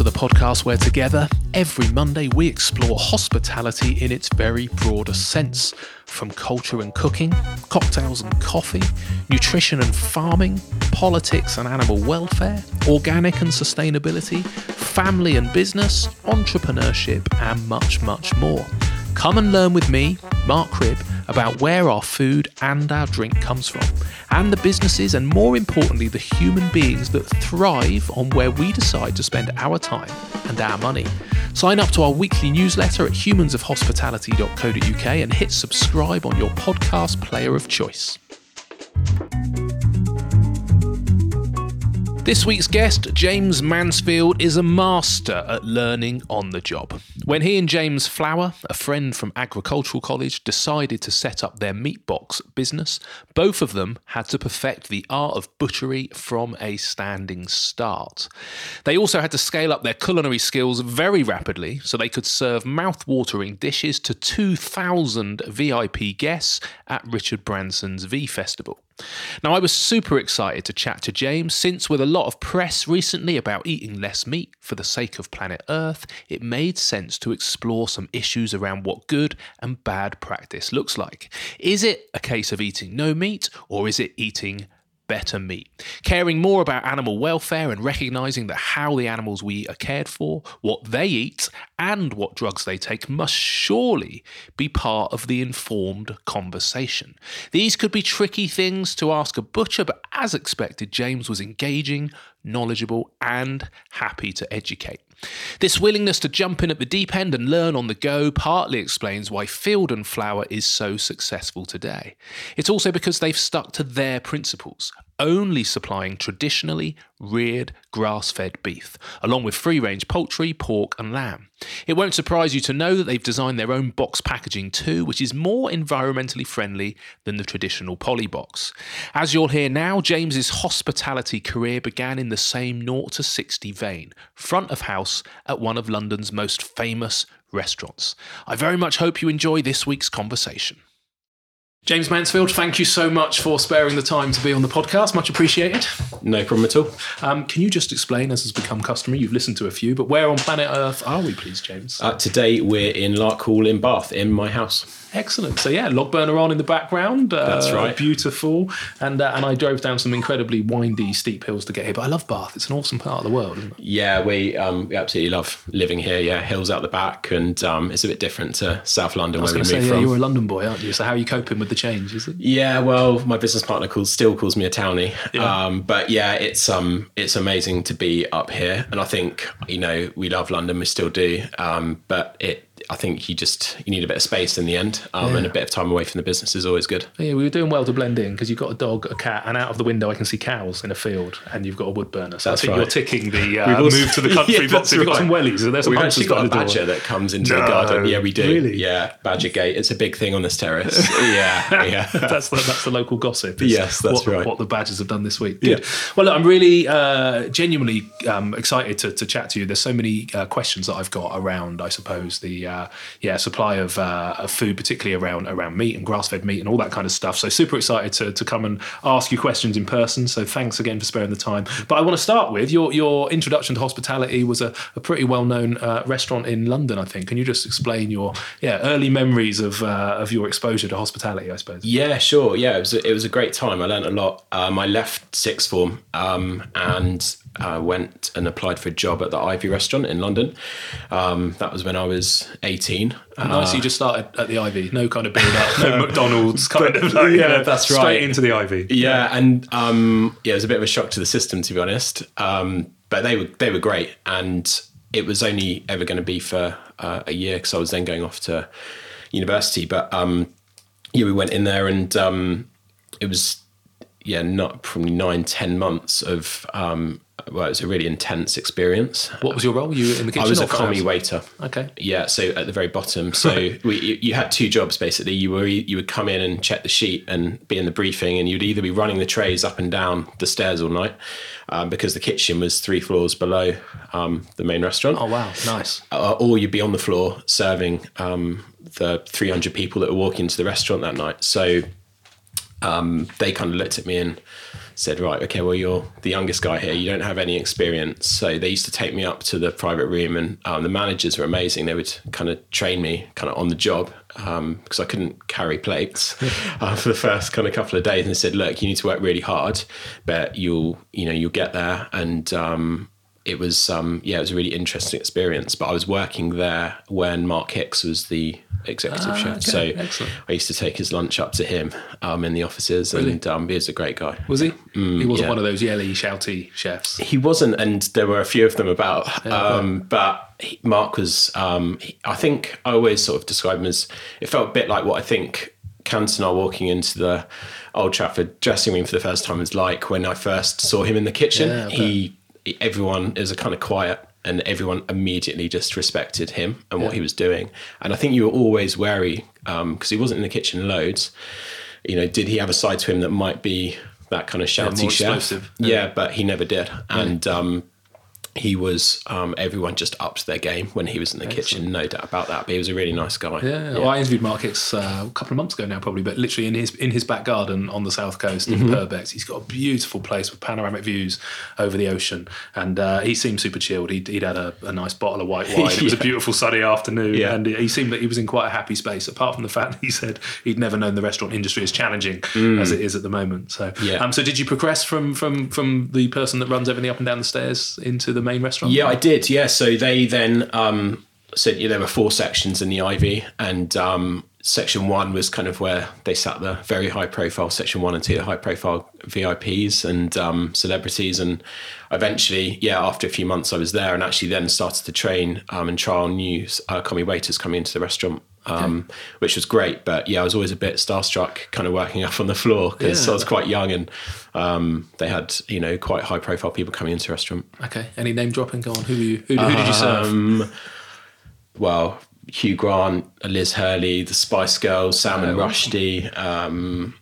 to the podcast where together, every Monday, we explore hospitality in its very broadest sense from culture and cooking, cocktails and coffee, nutrition and farming, politics and animal welfare, organic and sustainability, family and business, entrepreneurship, and much, much more. Come and learn with me, Mark Cribb, about where our food and our drink comes from, and the businesses and more importantly, the human beings that thrive on where we decide to spend our time and our money. Sign up to our weekly newsletter at humansofhospitality.co.uk and hit subscribe on your podcast player of choice. This week's guest, James Mansfield, is a master at learning on the job. When he and James Flower, a friend from Agricultural College, decided to set up their meat box business, both of them had to perfect the art of butchery from a standing start. They also had to scale up their culinary skills very rapidly so they could serve mouth-watering dishes to 2,000 VIP guests at Richard Branson's V Festival. Now, I was super excited to chat to James since, with a lot of press recently about eating less meat for the sake of planet Earth, it made sense to explore some issues around what good and bad practice looks like. Is it a case of eating no meat, or is it eating better meat. Caring more about animal welfare and recognizing that how the animals we eat are cared for, what they eat, and what drugs they take must surely be part of the informed conversation. These could be tricky things to ask a butcher, but as expected, James was engaging, knowledgeable, and happy to educate. This willingness to jump in at the deep end and learn on the go partly explains why Field and Flower is so successful today. It's also because they've stuck to their principles, only supplying traditionally reared grass fed beef, along with free range poultry, pork, and lamb. It won't surprise you to know that they've designed their own box packaging too, which is more environmentally friendly than the traditional poly box. As you'll hear now, James's hospitality career began in the same 0 to 60 vein, front of house at one of London's most famous restaurants. I very much hope you enjoy this week's conversation. James Mansfield, thank you so much for sparing the time to be on the podcast. Much appreciated. No problem at all. Um, can you just explain, as has become customary, you've listened to a few, but where on planet Earth are we, please, James? Uh, today we're in Larkhall in Bath, in my house. Excellent. So yeah, log burner on in the background. Uh, That's right. Beautiful. And uh, and I drove down some incredibly windy, steep hills to get here. But I love Bath. It's an awesome part of the world, isn't it? Yeah, we um, we absolutely love living here. Yeah, hills out the back, and um, it's a bit different to South London I was where we going moved say, yeah, from. you're a London boy, aren't you? So how are you coping with the change? Is it? Yeah, well, my business partner calls still calls me a townie. Yeah. Um, but yeah, it's um it's amazing to be up here, and I think you know we love London, we still do. Um, but it I think you just you need a bit of space in the end, um, and a bit of time away from the business is always good. Yeah, we were doing well to blend in because you've got a dog, a cat, and out of the window I can see cows in a field, and you've got a wood burner. So That's I think right. you're ticking the uh, We've also- move to the country Yeah, box. that's You've got some wellies, and there's We've actually got a by the door. badger that comes into No, the garden. Yeah, we do. really? Yeah, Badger Gate. It's a big thing on this terrace. yeah, yeah. that's the, that's the local gossip. Yes, that's what, right. What the Badgers have done this week. Good. Well, look, I'm really uh, genuinely um, excited to, to chat to you. There's so many uh, questions that I've got around, I suppose, the uh, yeah supply of, uh, of food, particularly around around meat and grass fed meat and all that kind of stuff. So super excited to, to come and ask you questions in person. So thanks again for sparing the time. But I want to start with your your introduction to hospitality was a, a pretty well known uh, restaurant in London, I think. Can you just explain your yeah early memories of uh, of your exposure to hospitality? I suppose. Yeah, sure. Yeah, it was a, it was a great time. I learned a lot. Um, I left sixth form um, and uh, went and applied for a job at the Ivy Restaurant in London. Um, that was when I was eighteen. Nice. you just started at the Ivy. No kind of build up. No McDonald's kind of. Like, yeah, that's Straight right. into the Ivy. Yeah, and um, yeah, it was a bit of a shock to the system, to be honest. Um, but they were they were great, and it was only ever going to be for uh, a year because I was then going off to university. But um, yeah, we went in there, and um, it was yeah, not probably nine ten months of um, well, it was a really intense experience. What was your role? You were in the kitchen. I was a commis waiter. Okay. Yeah, so at the very bottom. So we, you, you had two jobs basically. You were you would come in and check the sheet and be in the briefing, and you'd either be running the trays up and down the stairs all night um, because the kitchen was three floors below um, the main restaurant, Oh wow, nice. uh, or you'd be on the floor serving um, the 300 people that were walking into the restaurant that night. So um, they kind of looked at me and said, right, okay, well, you're the youngest guy here. You don't have any experience. So they used to take me up to the private room, and um, the managers were amazing. They would kind of train me kind of on the job because I couldn't carry plates uh, for the first kind of couple of days. And they said, look, you need to work really hard, but you'll, you know, you'll get there. And um, it was um, yeah, it was a really interesting experience. But I was working there when Mark Hicks was the executive Ah, chef, okay, so excellent. I used to take his lunch up to him um, in the offices, and um, he was a great guy. Was he? he wasn't yeah. one of those yelly, shouty chefs. He wasn't, and there were a few of them about. um, but he, Mark was. Um, he- I think I always sort of describe him as. It felt a bit like what I think Cantona walking into the Old Trafford dressing room for the first time was like when I first saw him in the kitchen. Yeah, he, everyone is a kind of quiet. And everyone immediately just respected him and what he was doing. And I think you were always wary because he wasn't in the kitchen loads. You know, did he have a side to him that might be that kind of shouty more chef? explosive. Yeah, but he never did. And um, he was, um, everyone just upped their game when he was in the kitchen, no doubt about that. But he was a really nice guy. Yeah, Well, I interviewed Mark Hicks uh, a couple of months ago now, probably, but literally in his in his back garden on the south coast in Mm-hmm. Purbeck, he's got a beautiful place with panoramic views over the ocean, and uh, he seemed super chilled. He'd, he'd had a, a nice bottle of white wine. It was a beautiful sunny afternoon, Yeah. and he seemed that he was in quite a happy space. Apart from the fact that he said he'd never known the restaurant industry as challenging as it is at the moment. So, Mm. Yeah. um, so did you progress from from from the person that runs everything up and down the stairs into the main restaurant? Yeah, I did. Yeah. So they then um, there were four sections in the Ivy, and um, section one was kind of where they sat the very high profile. Section one and two, the high profile VIPs and um, celebrities, and eventually, yeah, after a few months, I was there, and actually then started to train um, and trial new uh, commis waiters coming into the restaurant. Um, Which was great, but yeah, I was always a bit starstruck, kind of working up on the floor because Yeah. I was quite young, and um, they had you know quite high profile people coming into the restaurant. Okay. Any name dropping? Go on. Who were you? Who, who did you serve? Um, well, Hugh Grant, Liz Hurley, the Spice Girls, Salman Oh. Rushdie, um,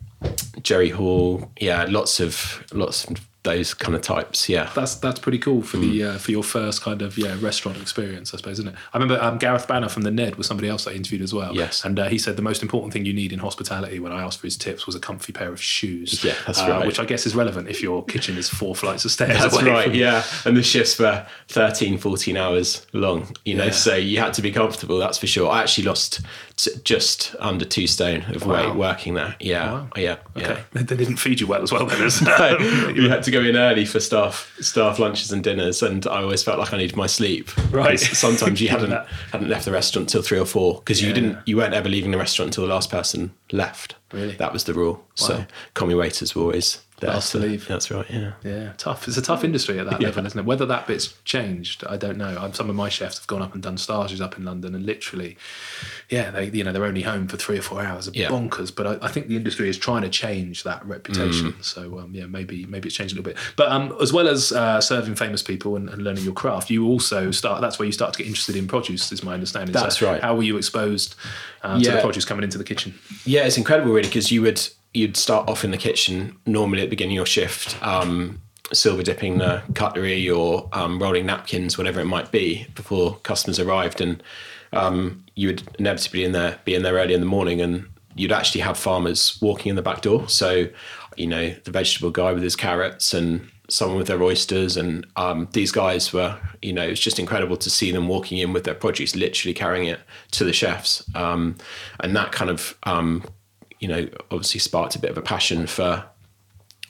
Jerry Hall. Yeah, lots of lots of those kind of types. Yeah. That's that's pretty cool for Hmm. the uh, for your first kind of yeah restaurant experience, I suppose, isn't it? I remember um, Gareth Banner from the Ned was somebody else I interviewed as well. Yes. and uh, he said the most important thing you need in hospitality when I asked for his tips was a comfy pair of shoes. Yeah, that's uh, right. Which I guess is relevant if your kitchen is four flights of stairs. That's right, yeah. And the shifts were 13, 14 hours long, you know, Yeah. so you had to be comfortable, that's for sure. I actually lost t- just under two stone of Wow. weight working there. Yeah, Wow. yeah, Okay. yeah. They didn't feed you well as well then. as- we had to go in early for staff staff lunches and dinners, and I always felt like I needed my sleep. Right. Sometimes you hadn't hadn't left the restaurant till three or four because you didn't you weren't ever leaving the restaurant until the last person left. Really? that was the rule. So commis waiters were always to leave. That's right. Yeah. Yeah, tough. It's a tough industry at that level, isn't it? Whether that bit's changed, I don't know. I'm, some of my chefs have gone up and done stages up in London, and literally, yeah, they you know they're only home for three or four hours. Yeah. Bonkers. But I, I think the industry is trying to change that reputation. Mm. So um, yeah, maybe maybe it's changed a little bit. But um, as well as uh, serving famous people and, and learning your craft, you also start. That's where you start to get interested in produce, is my understanding. So That's right. How were you exposed uh, to the produce coming into the kitchen? Yeah, it's incredible, really, because you would you'd start off in the kitchen normally at the beginning of your shift, um, silver dipping the cutlery or um, rolling napkins, whatever it might be, before customers arrived, and um, you would inevitably in there be in there early in the morning, and you'd actually have farmers walking in the back door. So, you know, the vegetable guy with his carrots and someone with their oysters, and um, these guys were, you know, it's just incredible to see them walking in with their produce, literally carrying it to the chefs, um, and that kind of um, you know, obviously sparked a bit of a passion for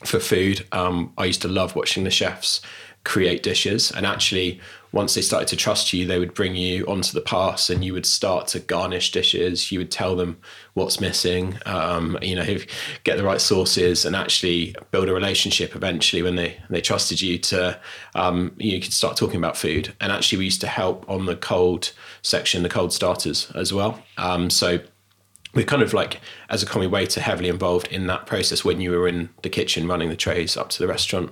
for food. Um, I used to love watching the chefs create dishes, and actually, once they started to trust you, they would bring you onto the pass, and you would start to garnish dishes. You would tell them what's missing, um, you know, get the right sauces, and actually build a relationship. Eventually, when they they trusted you to, um, you could start talking about food. And actually, we used to help on the cold section, the cold starters as well. Um, so we're kind of like as a commis waiter heavily involved in that process when you were in the kitchen running the trays up to the restaurant.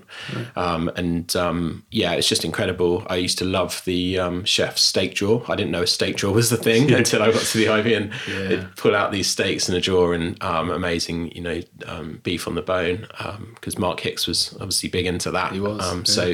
Um, and um, yeah it's just incredible. I used to love the um, chef's steak drawer. I didn't know a steak drawer was the thing until i got to the ivy and Yeah. they'd pull out these steaks in a drawer and um, amazing you know um, beef on the bone because mark hicks was obviously big into that. He was, um, yeah. so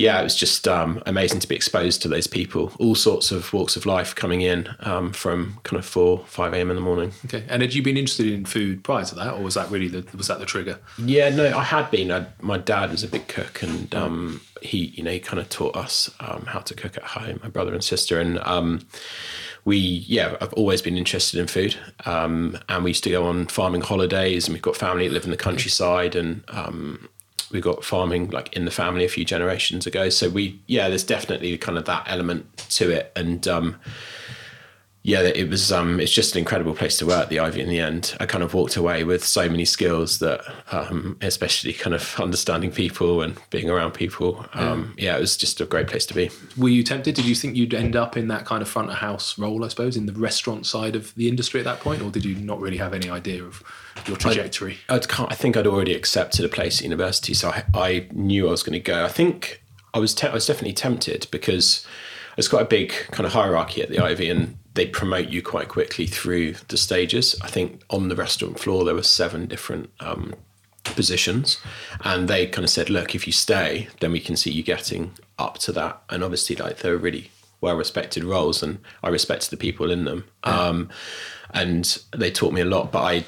yeah, it was just um, amazing to be exposed to those people, all sorts of walks of life coming in um, from kind of four, five a.m. in the morning. Okay, and had you been interested in food prior to that, or was that really the was that the trigger? Yeah, no, I had been. I, my dad was a big cook, and um, he, you know, he kind of taught us um, how to cook at home. My brother and sister, and um, we, yeah, I've always been interested in food. Um, and we used to go on farming holidays, and we've got family that live in the countryside, and um, we got farming like in the family a few generations ago. So we, yeah, there's definitely kind of that element to it, and um, yeah, it was. Um, it's just an incredible place to work. The Ivy. In the end, I kind of walked away with so many skills that, um, especially kind of understanding people and being around people. Um, yeah. it was just a great place to be. Were you tempted? Did you think you'd end up in that kind of front of house role? I suppose in the restaurant side of the industry at that point, or did you not really have any idea of your trajectory? I'd, I think I'd already accepted a place at university, so I, I knew I was going to go. I think I was. Te- I was definitely tempted because there's quite a big kind of hierarchy at the Ivy, and they promote you quite quickly through the stages. I think on the restaurant floor there were seven different um, positions, and they kind of said, "Look, if you stay, then we can see you getting up to that." And obviously, like they're really well respected roles, and I respected the people in them. Um, and they taught me a lot, but I.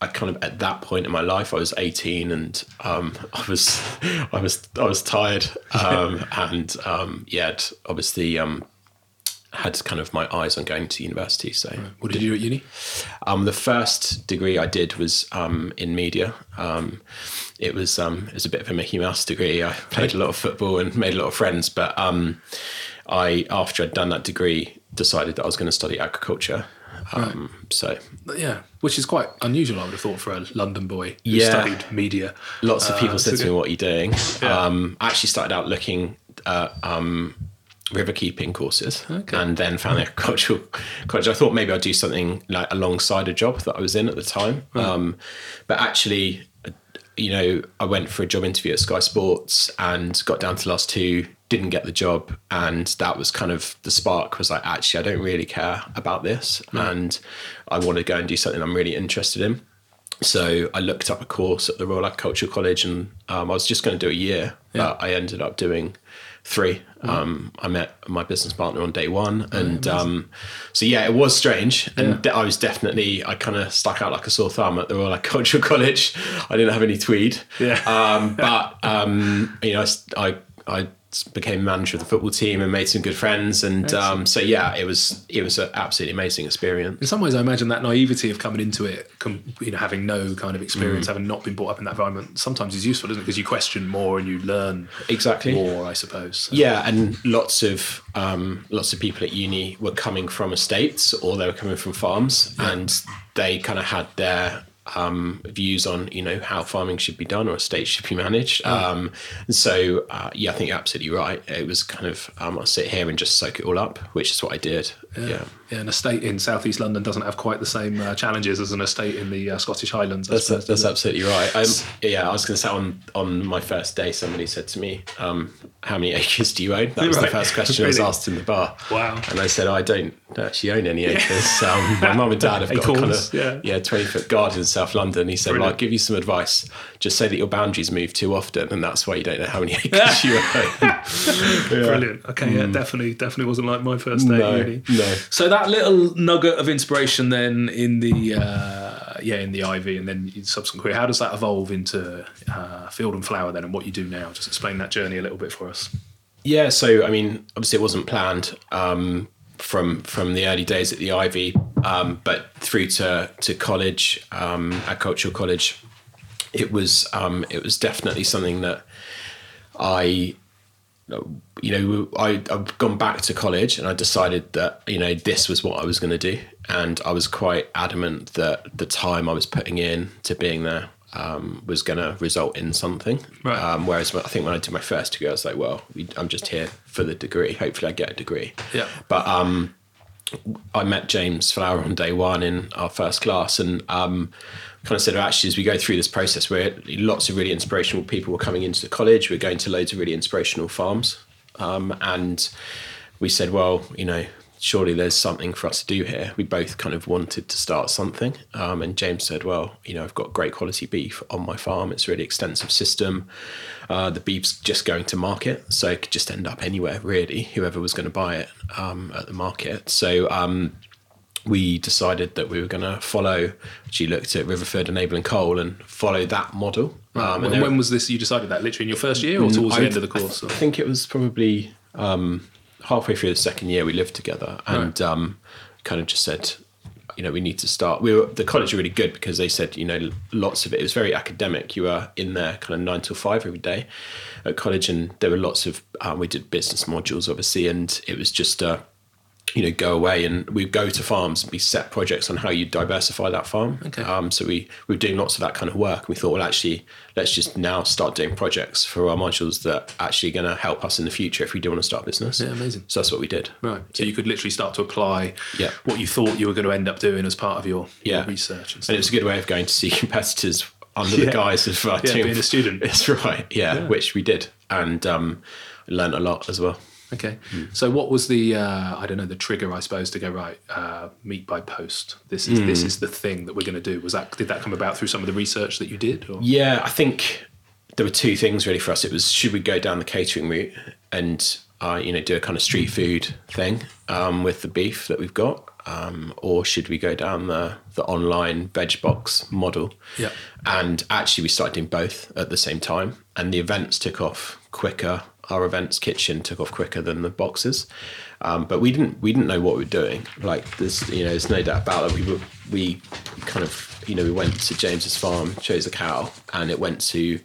I kind of at that point in my life, I was 18 and um, I was, I was, I was tired, um, and um, yeah, obviously um, had kind of my eyes on going to university. So, What did you do at uni? um, the first degree I did was um, in media. Um, it was um, it was a bit of a Mickey Mouse degree. I played a lot of football and made a lot of friends. But um, I, after I'd done that degree, decided that I was going to study agriculture. Um, So Yeah, which is quite unusual, I would have thought, for a London boy who Yeah. studied media. lots of people Uh, said to me, "What are you doing?" Yeah. Um, I actually started out looking at um, river keeping courses, Okay. and then found agricultural college. I thought maybe I'd do something like alongside a job that I was in at the time, um, but actually, you know, I went for a job interview at Sky Sports and got down to the last two. Didn't get the job, and that was kind of the spark. Was like, actually, I don't really care about this, and I want to go and do something I'm really interested in. So I looked up a course at the Royal Agricultural College, and um, I was just going to do a year, but I ended up doing three. Um, I met my business partner on day one, and um, so yeah, it was strange, and de- I was definitely I kind of stuck out like a sore thumb at the Royal Agricultural College. I didn't have any tweed, Yeah. um, but um, you know, I I, I became manager of the football team and made some good friends, and um, so yeah, it was it was an absolutely amazing experience. In some ways, I imagine that naivety of coming into it, com- you know, having no kind of Mm. experience, having not been brought up in that environment, sometimes is useful, isn't it? Because you question more and you learn Exactly. more, I suppose. Yeah, and lots of um, lots of people at uni were coming from estates or they were coming from farms, and they kind of had their um, views on you know how farming should be done or estates should be managed. Um, and so uh, yeah, I think you're absolutely right. It was kind of um, I'll sit here and just soak it all up, which is what I did. Yeah. Yeah, an estate in southeast London doesn't have quite the same uh, challenges as an estate in the uh, Scottish Highlands. That's, suppose, that's absolutely right. Um, yeah, I was going to say on, on my first day, somebody said to me, um, "How many acres do you own?" That was Right. the first question I was asked in the bar. Wow. And I said, "I don't actually own any acres. Um, my mum and dad have got kind of yeah. yeah twenty foot garden in South London." He said, "Well, I'll give you some advice. Just say that your boundaries move too often, and that's why you don't know how many acres you own." Brilliant. Okay, yeah, definitely, definitely wasn't like my first day Mm. No, at uni. no. So that little nugget of inspiration then in the uh, yeah in the Ivy and then your subsequent career, how does that evolve into uh, Field and Flower then and what you do now? Just explain that journey a little bit for us. Yeah, so I mean, obviously it wasn't planned um, from from the early days at the Ivy, um, but through to to college, um, Cultural college, it was um, it was definitely something that I, you know, I I've gone back to college and I decided that you know this was what I was going to do, and I was quite adamant that the time I was putting in to being there um, was going to result in something. Right. Um, whereas I think when I did my first degree, I was like, well, I'm just here for the degree. Hopefully, I get a degree. Yeah. But um, I met James Flower on day one in our first class, and um, kind of said, actually, as we go through this process, where lots of really inspirational people were coming into the college, we're going to loads of really inspirational farms, um, and we said, well, you know, surely there's something for us to do here. We both kind of wanted to start something. Um, and James said, well, you know, I've got great quality beef on my farm. It's a really extensive system. Uh, the beef's just going to market. So it could just end up anywhere, really, whoever was going to buy it um, at the market. So um, we decided that we were going to follow, she looked at Riverford Abel and Cole and follow that model. Um, when, and when was this? You decided that literally in your first year or towards I- the end of the course? I think it was probably um, halfway through the second year we lived together, and um, kind of just said, you know, we need to start. We were the college were really good because they said, you know, lots of it, it was very academic. You were in there kind of nine till five every day at college, and there were lots of um, we did business modules obviously, and it was just. Uh, you know, go away and we go to farms and we set projects on how you diversify that farm. Okay. Um, so we, we were doing lots of that kind of work. and We thought, well, actually, let's just now start doing projects for our modules that are actually going to help us in the future if we do want to start a business. Yeah, amazing. So that's what we did. Right. So you could literally start to apply Yeah. what you thought you were going to end up doing as part of your, your Yeah. research and And stuff. it was a good way of going to see competitors under Yeah. the guise of uh, Yeah, being a student. That's right. Yeah, which we did, and um, learned a lot as well. Okay. So what was the uh, I don't know the trigger I suppose to go right uh, meat by post. This is this is the thing that we're going to do. Was that did that come about through some of the research that you did? Or? Yeah, I think there were two things really for us. It was should we go down the catering route and uh, you know do a kind of street food thing um, with the beef that we've got, um, or should we go down the the online veg box model? Yeah. And actually, we started doing both at the same time, and the events took off quicker. Our events kitchen took off quicker than the boxes, um, but we didn't we didn't know what we were doing. Like there's you know there's no doubt about it. We were we kind of you know we went to James's farm, chose a cow, and it went to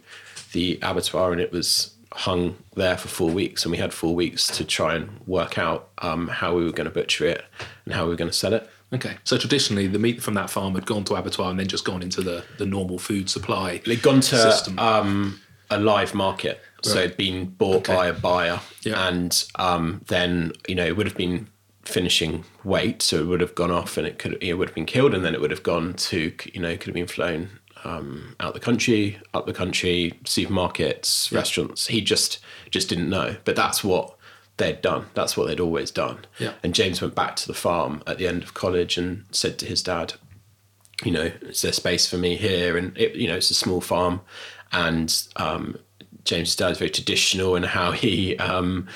the abattoir, and it was hung there for four weeks, and we had four weeks to try and work out um, how we were going to butcher it and how we were going to sell it. Okay. So traditionally, the meat from that farm had gone to abattoir and then just gone into the, the normal food supply. They'd gone to System. um, a live market, so it'd been bought Okay. by a buyer, Yeah. and um, then you know it would have been finishing weight, so it would have gone off, and it could it would have been killed, and then it would have gone to you know could have been flown um, out the country, up the country, supermarkets, restaurants. He just just didn't know, but that's what they'd done. That's what they'd always done. Yeah. And James went back to the farm at the end of college and said to his dad, you know, is there space for me here? And it, you know, it's a small farm, and um, James's dad is very traditional in how he um,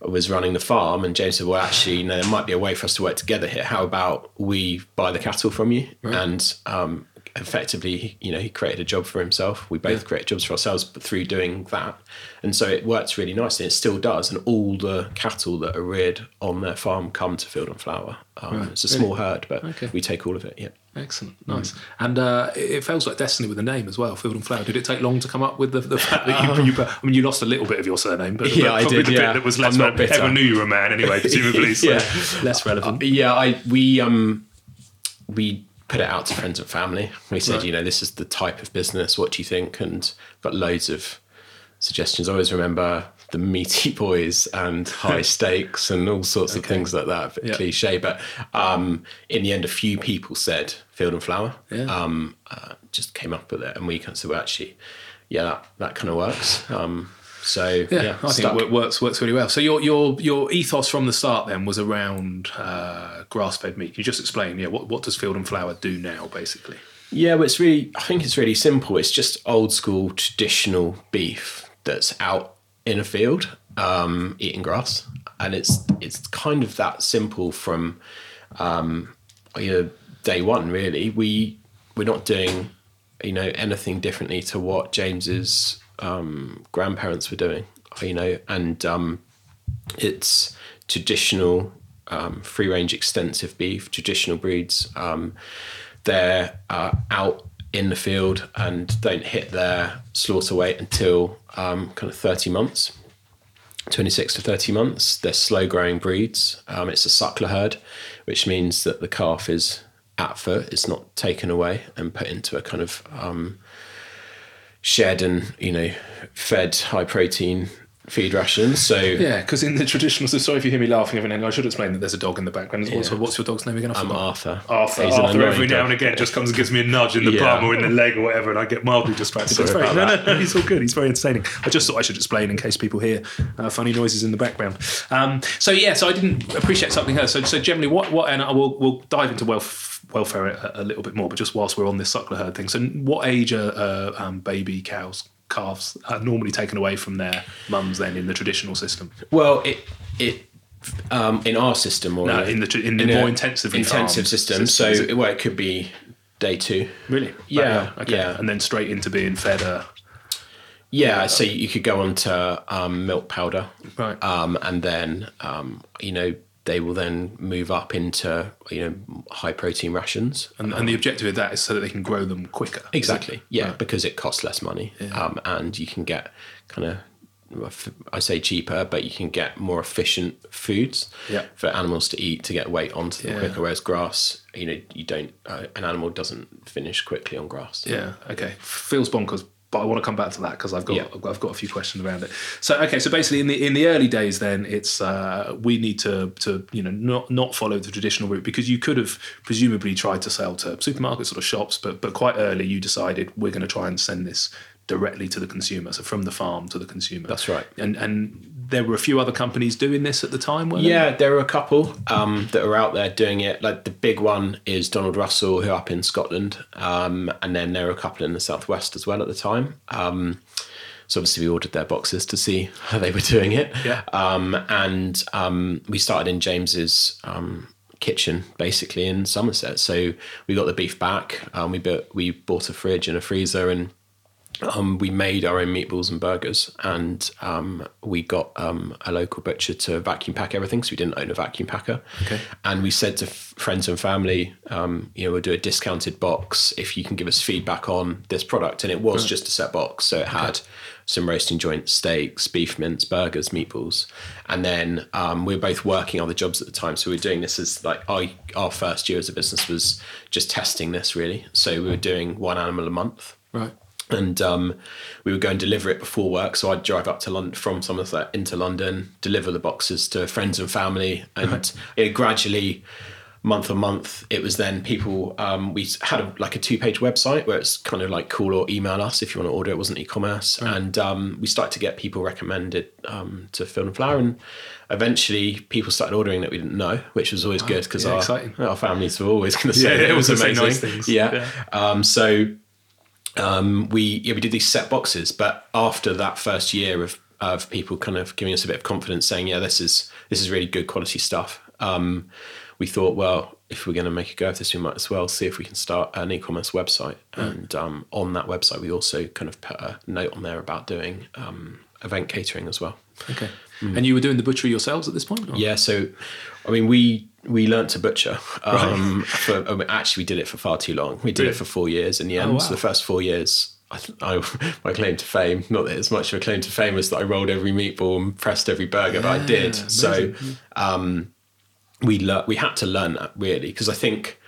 was running the farm. And James said, well, actually, you know, there might be a way for us to work together here. How about we buy the cattle from you? And um, effectively, you know, he created a job for himself. We both create jobs for ourselves, but through doing that, and so it works really nicely. It still does, and all the cattle that are reared on their farm come to Field and Flower. Um, It's a small herd, but Okay. we take all of it. Yeah. Excellent, nice, and uh, it feels like destiny with the name as well, Field and Flower. Did it take long to come up with the, the fact that you, you? I mean, you lost a little bit of your surname, but, Yeah, I did, the yeah. bit that was less. Relevant. Everyone knew you were a man anyway, presumably. so Yeah. less relevant. Yeah, I we um we put it out to friends and family. We said, Right. you know, this is the type of business. What do you think? And got loads of suggestions. I always remember the meaty boys and high stakes and all sorts of things like that. A bit Yeah. cliche, but um, in the end, a few people said Field and Flower. Yeah. Um, uh, just came up with it, and we kind of said, well, actually, yeah, that, that kind of works. Um, so Yeah, yeah, I think it works works really well. So your your your ethos from the start then was around uh, grass fed meat. Can you just explain? Yeah, what what does Field and Flower do now, basically? Yeah, well, it's really, I think it's really simple. It's just old school traditional beef that's out in a field um, eating grass. And it's it's kind of that simple from um, you know, day one, really. We, we're not doing, you know, anything differently to what James's um, grandparents were doing, you know, and um, it's traditional um, free range extensive beef, traditional breeds. Um, they're uh, out in the field and don't hit their slaughter weight until um, kind of 30 months. 26 to 30 months. They're slow growing breeds. Um, it's a suckler herd, which means that the calf is at foot, it's not taken away and put into a kind of shed and, you know, fed high protein feed rations. So Yeah, because in the traditional, so sorry if you hear me laughing every now and then. I should explain that there's a dog in the background. What's, what's your dog's name again? I I'm forgot. Arthur. Arthur, He's Arthur every now dog. and again just comes and gives me a nudge in the Yeah. bum or in the leg or whatever, and I get mildly distracted. Sorry It's very- no, no, no, he's all good. He's very entertaining. I just thought I should explain in case people hear uh, funny noises in the background. Um, so yeah, so I didn't appreciate something else. So, so generally, what what and I will we'll dive into wealth, welfare a, a little bit more, but just whilst we're on this suckler herd thing. So, what age are uh, um, baby cows? Calves are normally taken away from their mums then in the traditional system. Well, it it um, in our system or No, in the in the in more intensive intensive system. system, So it? well, it could be day two. Really? Yeah, okay. yeah. And then straight into being fed a Yeah, so you could go on to um, milk powder, Right. Um, and then um, you know they will then move up into you know high protein rations. and, and the objective of that is so that they can grow them quicker. Exactly. Yeah, because it costs less money, um, and you can get kind of. I say cheaper, but you can get more efficient foods Yeah. for animals to eat to get weight onto them Yeah. quicker. Whereas grass, you know, you don't. Uh, an animal doesn't finish quickly on grass. Yeah. Okay. Feels bonkers, but I want to come back to that because I've got Yeah. I've got- I've got a few questions around it. So okay, so basically in the in the early days, then it's uh, we need to to you know not not follow the traditional route because you could have presumably tried to sell to supermarkets or shops, but but quite early you decided we're going to try and send this directly to the consumer, so from the farm to the consumer. That's right. And and there were a few other companies doing this at the time, weren't Yeah, there are a couple um, that are out there doing it. Like the big one is Donald Russell, who are up in Scotland, um, and then there were a couple in the southwest as well at the time. Um, so obviously we ordered their boxes to see how they were doing it. Yeah. Um, and um, we started in James's um, kitchen, basically in Somerset. So we got the beef back. Um, we built, we bought a fridge and a freezer and um, we made our own meatballs and burgers, and um, we got um, a local butcher to vacuum pack everything. So we didn't own a vacuum packer. Okay. And we said to f- friends and family, um, you know, we'll do a discounted box if you can give us feedback on this product. And it was just a set box, so it had some roasting joints, steaks, beef mince, burgers, meatballs, and then um, we were both working other jobs at the time. So we were doing this as like our our first year as a business was just testing this really. So we were doing one animal a month Right. And um, we would go and deliver it before work. So I'd drive up to London from Somerset into London, deliver the boxes to friends and family, and it gradually, month on month, it was then people. Um, we had a, like a two-page website where it's kind of like call or email us if you want to order. It wasn't e-commerce, and um, we started to get people recommended um, to Field and Flower, and eventually people started ordering that we didn't know, which was always good because yeah, our our families were always going to say Yeah, it was always gonna say amazing. nice. Yeah. Yeah. Um, so um, we yeah we did these set boxes, but after that first year of of people kind of giving us a bit of confidence, saying yeah this is this is really good quality stuff. Um, we thought well if we're going to make a go of this, we might as well see if we can start an e-commerce website. And um, on that website, we also kind of put a note on there about doing um, event catering as well. Okay. And you were doing the butchery yourselves at this point? or- Yeah, so I mean, we we learnt to butcher. Um, for, I mean, actually, we did it for far too long. We did Really? it for four years in the end. wow. So the first four years, I, I, my claim to fame, not that it's much of a claim to fame, was that I rolled every meatball and pressed every burger, but I did. So um, we lear- we had to learn that really because I think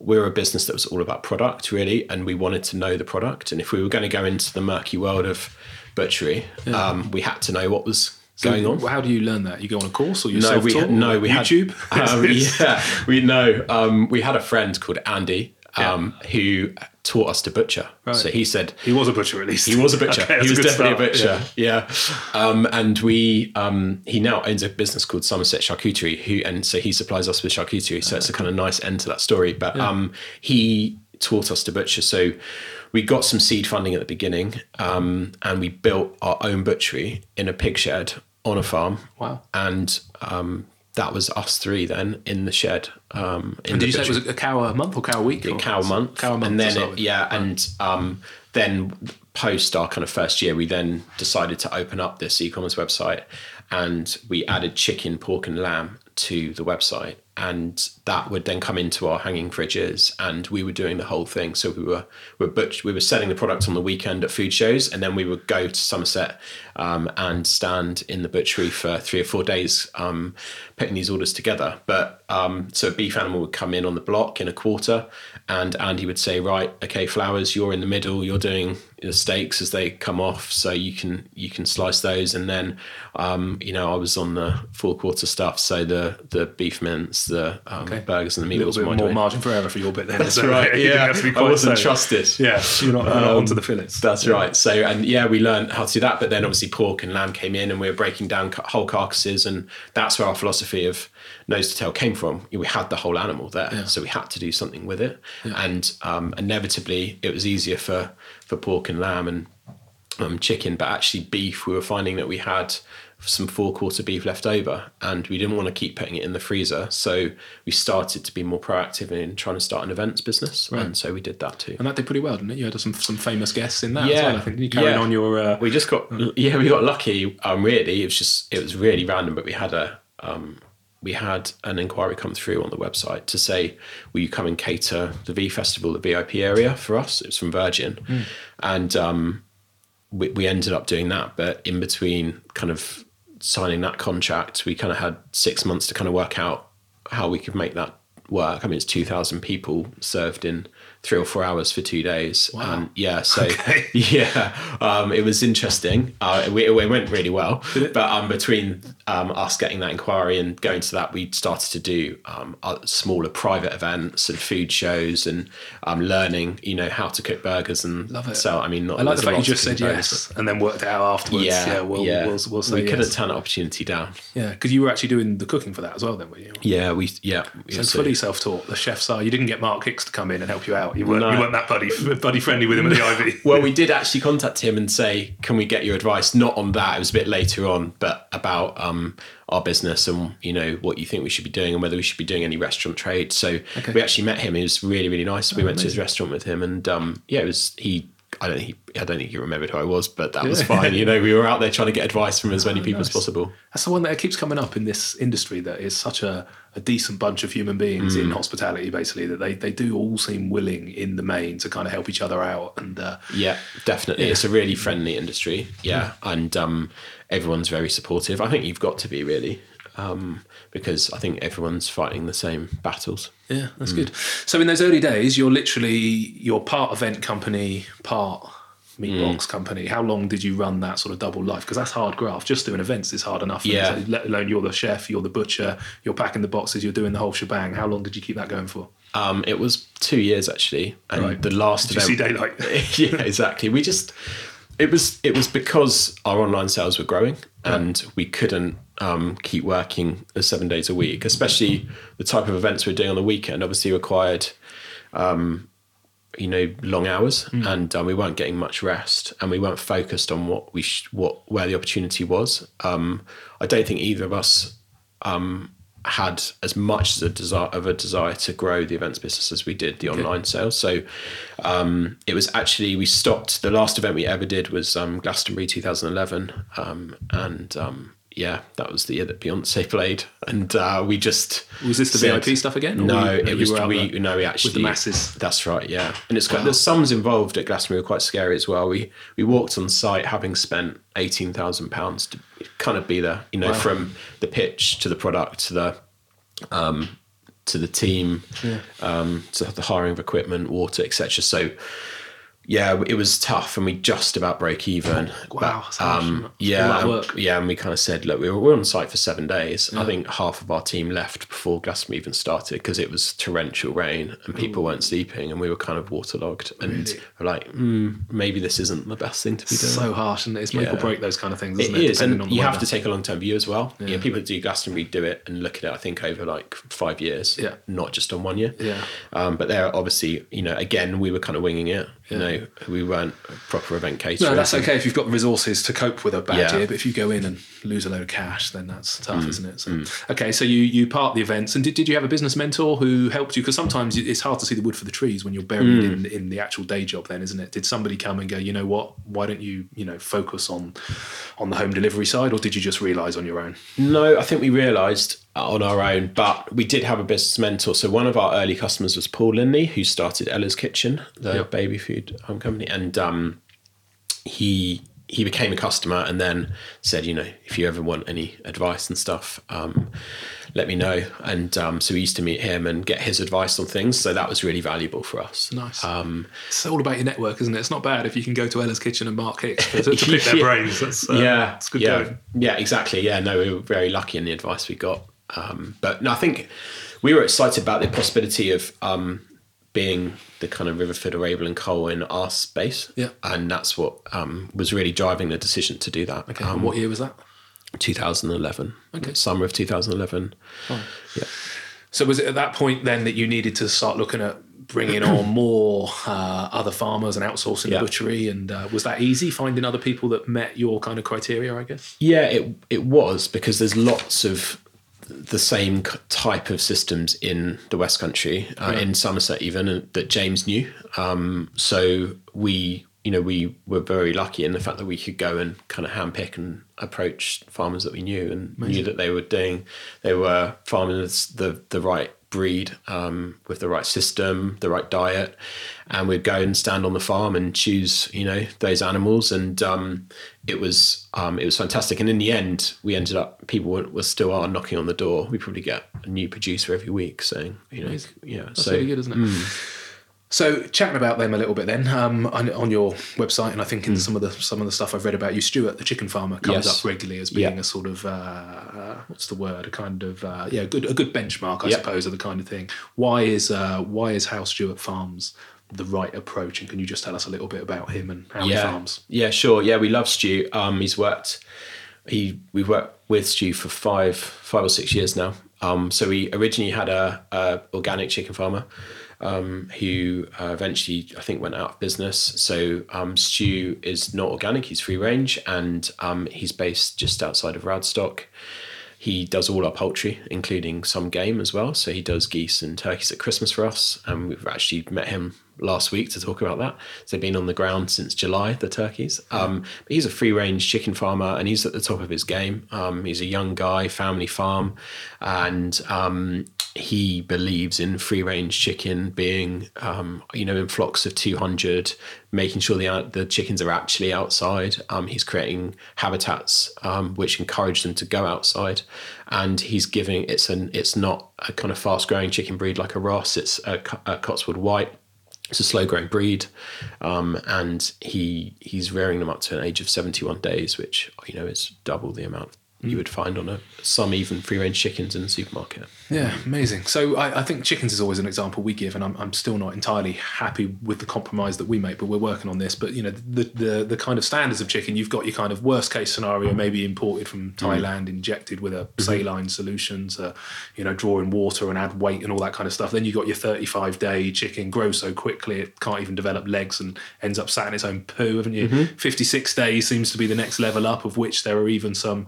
we're a business that was all about product really, and we wanted to know the product. And if we were going to go into the murky world of butchery, um, we had to know what was going on. How do you learn that? You go on a course or you No, we self-taught? no, we YouTube. Had, um, yeah, we know. Um, we had a friend called Andy um, who taught us to butcher. So he said He was a butcher at least. he was a butcher. Okay, he was good definitely start. a butcher. Yeah. Um, and we um, he now owns a business called Somerset Charcuterie, who and so he supplies us with charcuterie. So it's a kind of nice end to that story. But um, he taught us to butcher. So we got some seed funding at the beginning, um, and we built our own butchery in a pig shed on a farm. Wow. And um, that was us three then in the shed. Um, in And the did you say it was a cow a month or cow a week? or- cow month, Cow a month. and then it, yeah, and um, then post our kind of first year, we then decided to open up this e-commerce website, and we added chicken, pork, and lamb to the website, and that would then come into our hanging fridges, and we were doing the whole thing. So we were we were butch- we were selling the product on the weekend at food shows, and then we would go to Somerset um, and stand in the butchery for three or four days, um, putting these orders together. But um, so a beef animal would come in on the block in a quarter, and Andy would say, "Right, okay, flowers, you're in the middle. You're doing the steaks as they come off, so you can you can slice those." And then, um, you know, I was on the four quarter stuff, so the the beef mince, the um, burgers, and the A little meatballs. bit were my more doing. margin for error for your bit then. That's right. Yeah, have to be I wasn't so- trusted. Yeah, you're not, not onto the fillets. That's right. So, and yeah, we learned how to do that. But then obviously pork and lamb came in and we were breaking down whole carcasses. And that's where our philosophy of nose to tail came from. We had the whole animal there. So we had to do something with it. And um, inevitably, it was easier for, for pork and lamb and um, chicken. But actually, beef, we were finding that we had some four quarter beef left over and we didn't want to keep putting it in the freezer. So we started to be more proactive in trying to start an events business. And so we did that too. And that did pretty well, didn't it? You had some some famous guests in that as Yeah, well. I think you carried yeah. on your. Uh, we just got yeah we got lucky um really it was just it was really random but we had a um we had an inquiry come through on the website to say will you come and cater the v festival the vip area for us? It was from virgin. And um we, we ended up doing that but in between kind of signing that contract we kind of had six months to kind of work out how we could make that work. I mean it's 2000 people served in three or four hours for two days. And yeah so Okay. yeah, um, it was interesting. Uh, it, it went really well. But um, between um, us getting that inquiry and going to that, we started to do um, smaller private events and food shows and um, learning, you know, how to cook burgers and Love it. sell. I mean, not, I like the fact you just said yes and then worked it out afterwards. Yeah, Yeah, we'll, yeah. We'll, we'll say we yes. couldn't turn that opportunity down. Yeah, because you were actually doing the cooking for that as well, then, were you? Yeah, we yeah. So so- fully self-taught. The chefs are. You didn't get Mark Hicks to come in and help you out. You weren't. No. You weren't that buddy buddy friendly with him at the Ivy. Well, we did actually contact him and say, "Can we get your advice?" Not on that; it was a bit later on, but about um, our business and you know what you think we should be doing and whether we should be doing any restaurant trade. So Okay. we actually met him. He was really, really nice. We went to his restaurant with him, and um, yeah, it was he. I don't think he, I don't think he remembered who I was, but that was fine. You know, we were out there trying to get advice from as many people as nice. possible. That's the one that keeps coming up in this industry. That is such a, a decent bunch of human beings Mm. in hospitality. Basically, that they they do all seem willing in the main to kind of help each other out. And uh, Yeah, definitely. It's a really friendly industry. Yeah, and um, everyone's very supportive. I think you've got to be really, um, because I think everyone's fighting the same battles. Yeah, that's good. So in those early days, you're literally you're part event company, part meat Mm. box company. How long did you run that sort of double life? Because that's hard graft. Just doing events is hard enough. Yeah. Let alone you're the chef, you're the butcher, you're packing the boxes, you're doing the whole shebang. How long did you keep that going for? Um, it was two years actually, and Right. the last Did you see daylight? yeah, exactly. We just it was it was because our online sales were growing and we couldn't um, keep working seven days a week, especially the type of events we're doing on the weekend. Obviously, required um, you know long hours, and um, we weren't getting much rest, and we weren't focused on what we sh- what where the opportunity was. Um, I don't think either of us um, had as much as a desire of a desire to grow the events business as we did the online sales. So um, it was actually we stopped. The last event we ever did was um, Glastonbury 2011, um, and um, yeah, that was the year that Beyonce played, and uh, we just Was this the said- VIP stuff again? No, you- it was we there no we actually with the masses. That's right, yeah, and it's quite the sums involved at Glastonbury were quite scary as well. We we walked on site having spent eighteen thousand pounds to kind of be there, you know, from the pitch to the product to the um, to the team, um, to the hiring of equipment, water, etc. So yeah, it was tough, and we just about broke even. Wow, But, um, it? yeah, and- yeah, and we kind of said, look, we were, we were on site for seven days. I think half of our team left before Glastonbury even started because it was torrential rain and people weren't sleeping, and we were kind of waterlogged. And Really? we're like, mm, maybe this isn't the best thing to be doing. So harsh, and it's make or break those kind of things. It Isn't it, is, Depending and you have to take a long term view as well. Yeah. people that do Glastonbury do it and look at it. I think over like five years, Yeah. not just on one year. Yeah. Um, but there, obviously, you know, again, we were kind of winging it. You know, we weren't a proper event caterer. No, that's okay if you've got resources to cope with a bad Yeah. year. But if you go in and lose a load of cash, then that's tough, mm. isn't it? So, mm. okay, so you you part the events, and did, did you have a business mentor who helped you? Because sometimes it's hard to see the wood for the trees when you're buried mm. in, in the actual day job. Then, isn't it? Did somebody come and go? You know what? Why don't you you know focus on on the home delivery side, or did you just realise on your own? No, I think we realised on our own, but we did have a business mentor. So one of our early customers was Paul Lindley, who started Ella's Kitchen, the Yep. baby food home company, and um, he he became a customer and then said, you know, if you ever want any advice and stuff, um, let me know. And um, so we used to meet him and get his advice on things. So that was really valuable for us. Nice. Um, It's all about your network, isn't it? It's not bad if you can go to Ella's Kitchen and Mark Hicks to, to pick their Yeah. brains. That's, uh, yeah, it's good yeah, going. yeah, exactly. Yeah, no, we were very lucky in the advice we got. Um, but no, I think we were excited about the possibility of um, being the kind of Riverford or Abel and Cole in our space. Yeah. and that's what um, was really driving the decision to do that. Okay. Um, and what year was that? 2011. Okay. summer of 2011. Oh. Yeah. So was it at that point then that you needed to start looking at bringing on more uh, other farmers and outsourcing Yeah. the butchery? And uh, was that easy finding other people that met your kind of criteria? I guess. Yeah, it it was because there's lots of the same type of systems in the West Country, uh, in Somerset even, and that James knew. Um, so we, you know, we were very lucky in the fact that we could go and kind of handpick and approach farmers that we knew and knew that they were doing, they were farmers the the right breed um, with the right system, the right diet, and we'd go and stand on the farm and choose, you know, those animals, and um, it was um, it was fantastic. And in the end, we ended up people were, were still are knocking on the door. We probably get a new producer every week saying, you know, yeah, That's so really good, isn't it? So chatting about them a little bit then um, on, on your website, and I think in some of the some of the stuff I've read about you, Stuart, the chicken farmer, comes Yes. up regularly as being Yeah. a sort of uh, what's the word? A kind of uh, yeah, good a good benchmark, I Yeah. suppose, of the kind of thing. Why is uh, why is House Stuart Farms the right approach? And can you just tell us a little bit about him and how he farms? yeah, sure, yeah, we love Stu. Um, he's worked, he we've worked with Stu for five five or six years now. Um, so we originally had a, a organic chicken farmer. Um, who uh, eventually I think went out of business. So um, Stu is not organic; he's free range, and um, he's based just outside of Radstock. He does all our poultry, including some game as well. So he does geese and turkeys at Christmas for us, and we've actually met him last week to talk about that. So they've been on the ground since July, the turkeys. Um, but he's a free range chicken farmer, and he's at the top of his game. Um, he's a young guy, family farm, and um, he believes in free range chicken being, um, you know, in flocks of 200, making sure the, the chickens are actually outside. Um, he's creating habitats um, which encourage them to go outside. And he's giving, it's an, it's not a kind of fast growing chicken breed like a Ross, it's a, a Cotswold White. It's a slow growing breed, um, and he he's rearing them up to an age of seventy one days, which you know is double the amount you would find on a some even free range chickens in the supermarket. Yeah, amazing. So I, I think chickens is always an example we give, and I'm, I'm still not entirely happy with the compromise that we make, but we're working on this. But you know, the, the the kind of standards of chicken, you've got your kind of worst case scenario, maybe imported from mm. Thailand, injected with a mm-hmm. saline solution to, uh, you know, draw in water and add weight and all that kind of stuff. Then you have got your 35 day chicken grows so quickly it can't even develop legs and ends up sat in its own poo, haven't you? Mm-hmm. 56 days seems to be the next level up, of which there are even some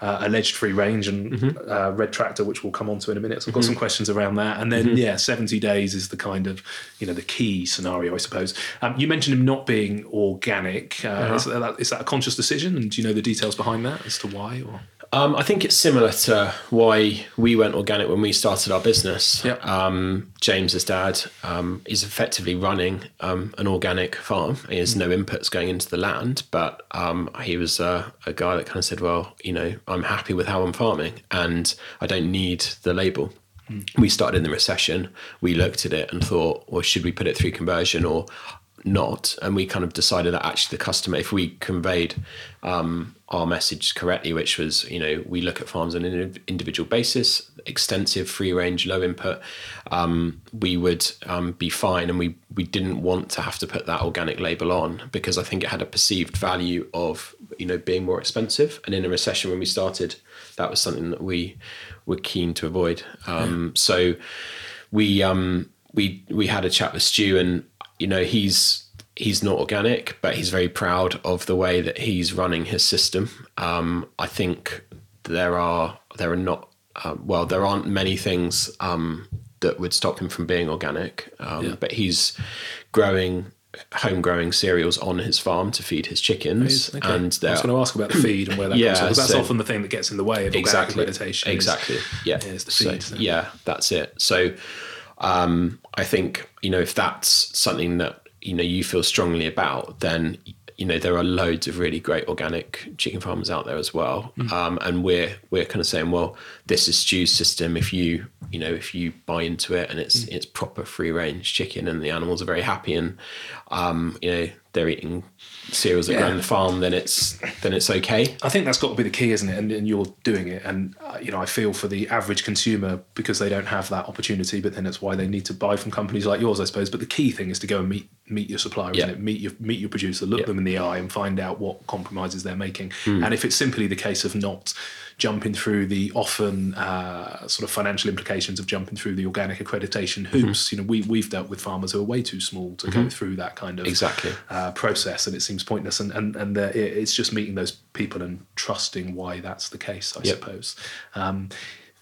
uh, alleged free range and mm-hmm. uh, red tractor, which we'll come on to in a minute. So I've got some questions around that. And then, yeah, 70 days is the kind of, you know, the key scenario, I suppose. Um, you mentioned him not being organic. Uh, is, that, is that a conscious decision? And do you know the details behind that as to why? Or Um, I think it's similar to why we went organic when we started our business. Yep. Um, James's dad um, is effectively running um, an organic farm. He has no inputs going into the land, but um, he was uh, a guy that kind of said, "Well, you know, I'm happy with how I'm farming, and I don't need the label." We started in the recession. We looked at it and thought, "Well, should we put it through conversion or?" not and we kind of decided that actually the customer if we conveyed um, our message correctly which was you know we look at farms on an individual basis extensive free range low input um, we would um, be fine and we we didn't want to have to put that organic label on because i think it had a perceived value of you know being more expensive and in a recession when we started that was something that we were keen to avoid. Um, so we um we we had a chat with Stu and you know he's he's not organic but he's very proud of the way that he's running his system. Um I think there are there are not um, well there aren't many things um that would stop him from being organic. Um Yeah. but he's growing home growing cereals on his farm to feed his chickens, Okay. and I was going to ask about the feed and where that Yeah, comes from. That's so- often the thing that gets in the way of exactly organic accreditation. is- exactly yeah is the So, so- yeah that's it so um i think you know if that's something that you know you feel strongly about then you know there are loads of really great organic chicken farmers out there as well Mm. um and we're we're kind of saying well this is Stu's system if you you know if you buy into it and it's Mm. it's proper free range chicken and the animals are very happy and um you know they're eating cereals that grow Yeah. on the farm then it's then it's okay I think that's got to be the key, isn't it? And, and you're doing it. And, uh, you know, I feel for the average consumer because they don't have that opportunity, but then it's why they need to buy from companies like yours, I suppose. But the key thing is to go and meet meet your supplier, isn't Yeah. it? Meet your, meet your producer, look Yeah. them in the eye and find out what compromises they're making. Hmm. And if it's simply the case of not jumping through the often uh, sort of financial implications of jumping through the organic accreditation hoops, you know, we, we've dealt with farmers who are way too small to go through that kind of Exactly. uh, process, and it seems pointless. And and and it's just meeting those people and trusting why that's the case, I Yep. suppose. Um,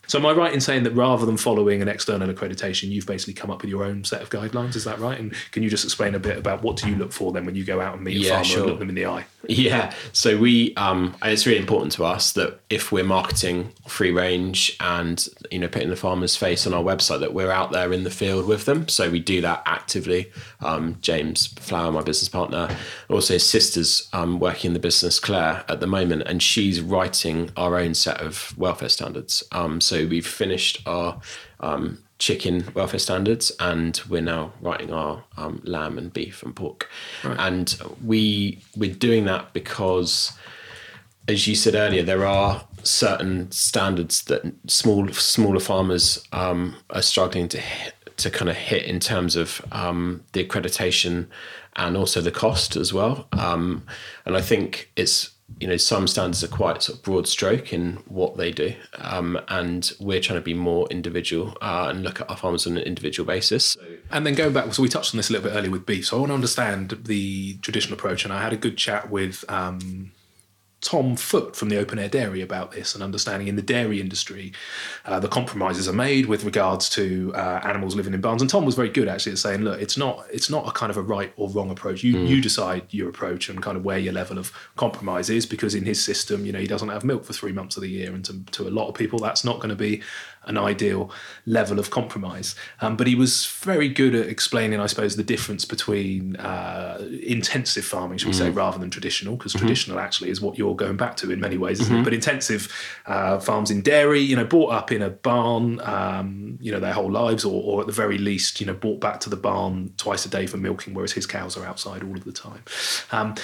so am I right in saying that rather than following an external accreditation, you've basically come up with your own set of guidelines? Is that right? And can you just explain a bit about what do you look for then when you go out and meet a farmer sure. and look them in the eye? Yeah. So we, um, and it's really important to us that if we're marketing free range and you know putting the farmer's face on our website, that we're out there in the field with them. So we do that actively. Um, James Flower, my business partner, also his sister's um, working in the business, Claire, at the moment, and she's writing our own set of welfare standards. Um, so we've finished our um, chicken welfare standards, and we're now writing our um, lamb and beef and pork. And we we're doing that because, as you said earlier, there are certain standards that small smaller farmers um, are struggling to hit, to kind of hit in terms of um, the accreditation and also the cost as well. Um, and I think it's you know some standards are quite sort of broad stroke in what they do, um, and we're trying to be more individual uh, and look at our farmers on an individual basis. And then going back, so we touched on this a little bit earlier with beef. So I want to understand the traditional approach, and I had a good chat with um, Tom Foot from the Open Air Dairy about this and understanding in the dairy industry, uh, the compromises are made with regards to uh, animals living in barns. And Tom was very good actually at saying, look, it's not it's not a kind of a right or wrong approach. You you decide your approach and kind of where your level of compromise is, because in his system, you know, he doesn't have milk for three months of the year, and to, to a lot of people, that's not going to be an ideal level of compromise. Um, but he was very good at explaining, I suppose, the difference between uh, intensive farming, should we say, rather than traditional, because traditional actually is what you're going back to in many ways, isn't it? But intensive uh, farms in dairy, you know, brought up in a barn, um, you know, their whole lives, or, or at the very least, you know, brought back to the barn twice a day for milking, whereas his cows are outside all of the time. Um,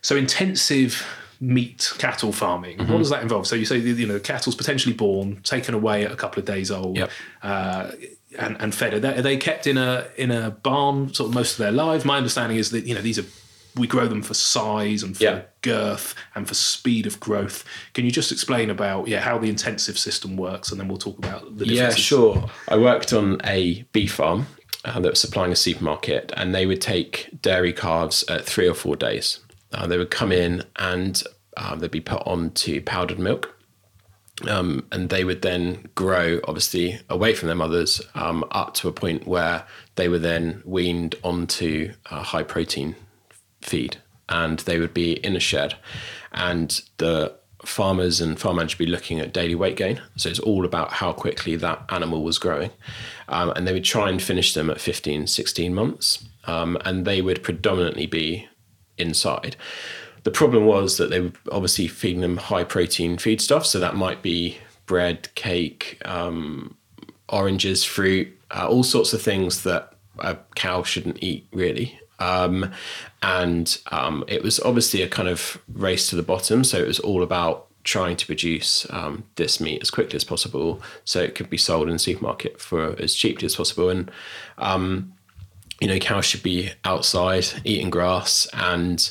so intensive meat cattle farming. What does that involve? So you say you know cattle's potentially born, taken away at a couple of days old, Yep. uh, and, and fed. Are they, are they kept in a in a barn sort of most of their lives? My understanding is that you know these are we grow them for size and for Yeah. girth and for speed of growth. Can you just explain about yeah how the intensive system works, and then we'll talk about the Yeah, sure. I worked on a beef farm uh, that was supplying a supermarket, and they would take dairy calves at three or four days. Uh, they would come in and uh, they'd be put onto powdered milk. Um, and they would then grow, obviously, away from their mothers um, up to a point where they were then weaned onto a high protein feed. And they would be in a shed. And the farmers and farm managers be looking at daily weight gain. So it's all about how quickly that animal was growing. Um, and they would try and finish them at 15 16 months. Um, and they would predominantly be inside the problem was that they were obviously feeding them high protein feed stuff so that might be bread cake um, oranges, fruit, uh, all sorts of things that a cow shouldn't eat, really. Um, and um, it was obviously a kind of race to the bottom. So it was all about trying to produce um, this meat as quickly as possible so it could be sold in the supermarket for as cheaply as possible. And, um, you know, cows should be outside eating grass. And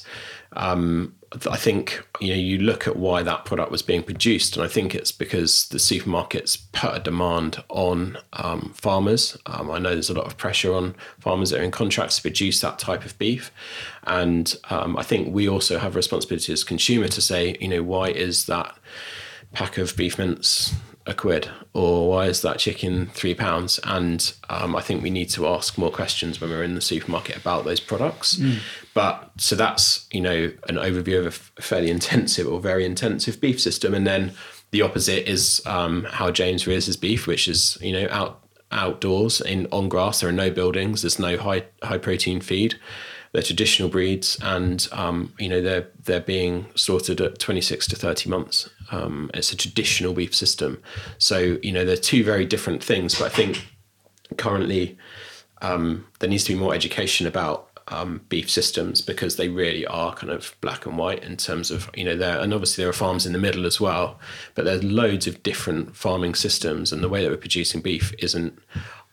um, I think you know you look at why that product was being produced, and I think it's because the supermarkets put a demand on um, farmers. Um, I know there's a lot of pressure on farmers that are in contracts to produce that type of beef, and um, I think we also have a responsibility as consumer to say, you know, why is that pack of beef mince a quid or why is that chicken three pounds? And um, i think we need to ask more questions when we're in the supermarket about those products. But so that's you know an overview of a f- fairly intensive or very intensive beef system. And then the opposite is um, how james rears his beef which is you know out outdoors in on grass. There are no buildings. There's no high high protein feed. They're traditional breeds, and um, you know they're they're being slaughtered at 26 to 30 months. Um, it's a traditional beef system, so you know they're two very different things. But I think currently um, there needs to be more education about um, beef systems because they really are kind of black and white in terms of you know there and obviously there are farms in the middle as well, but there's loads of different farming systems, and the way that we're producing beef isn't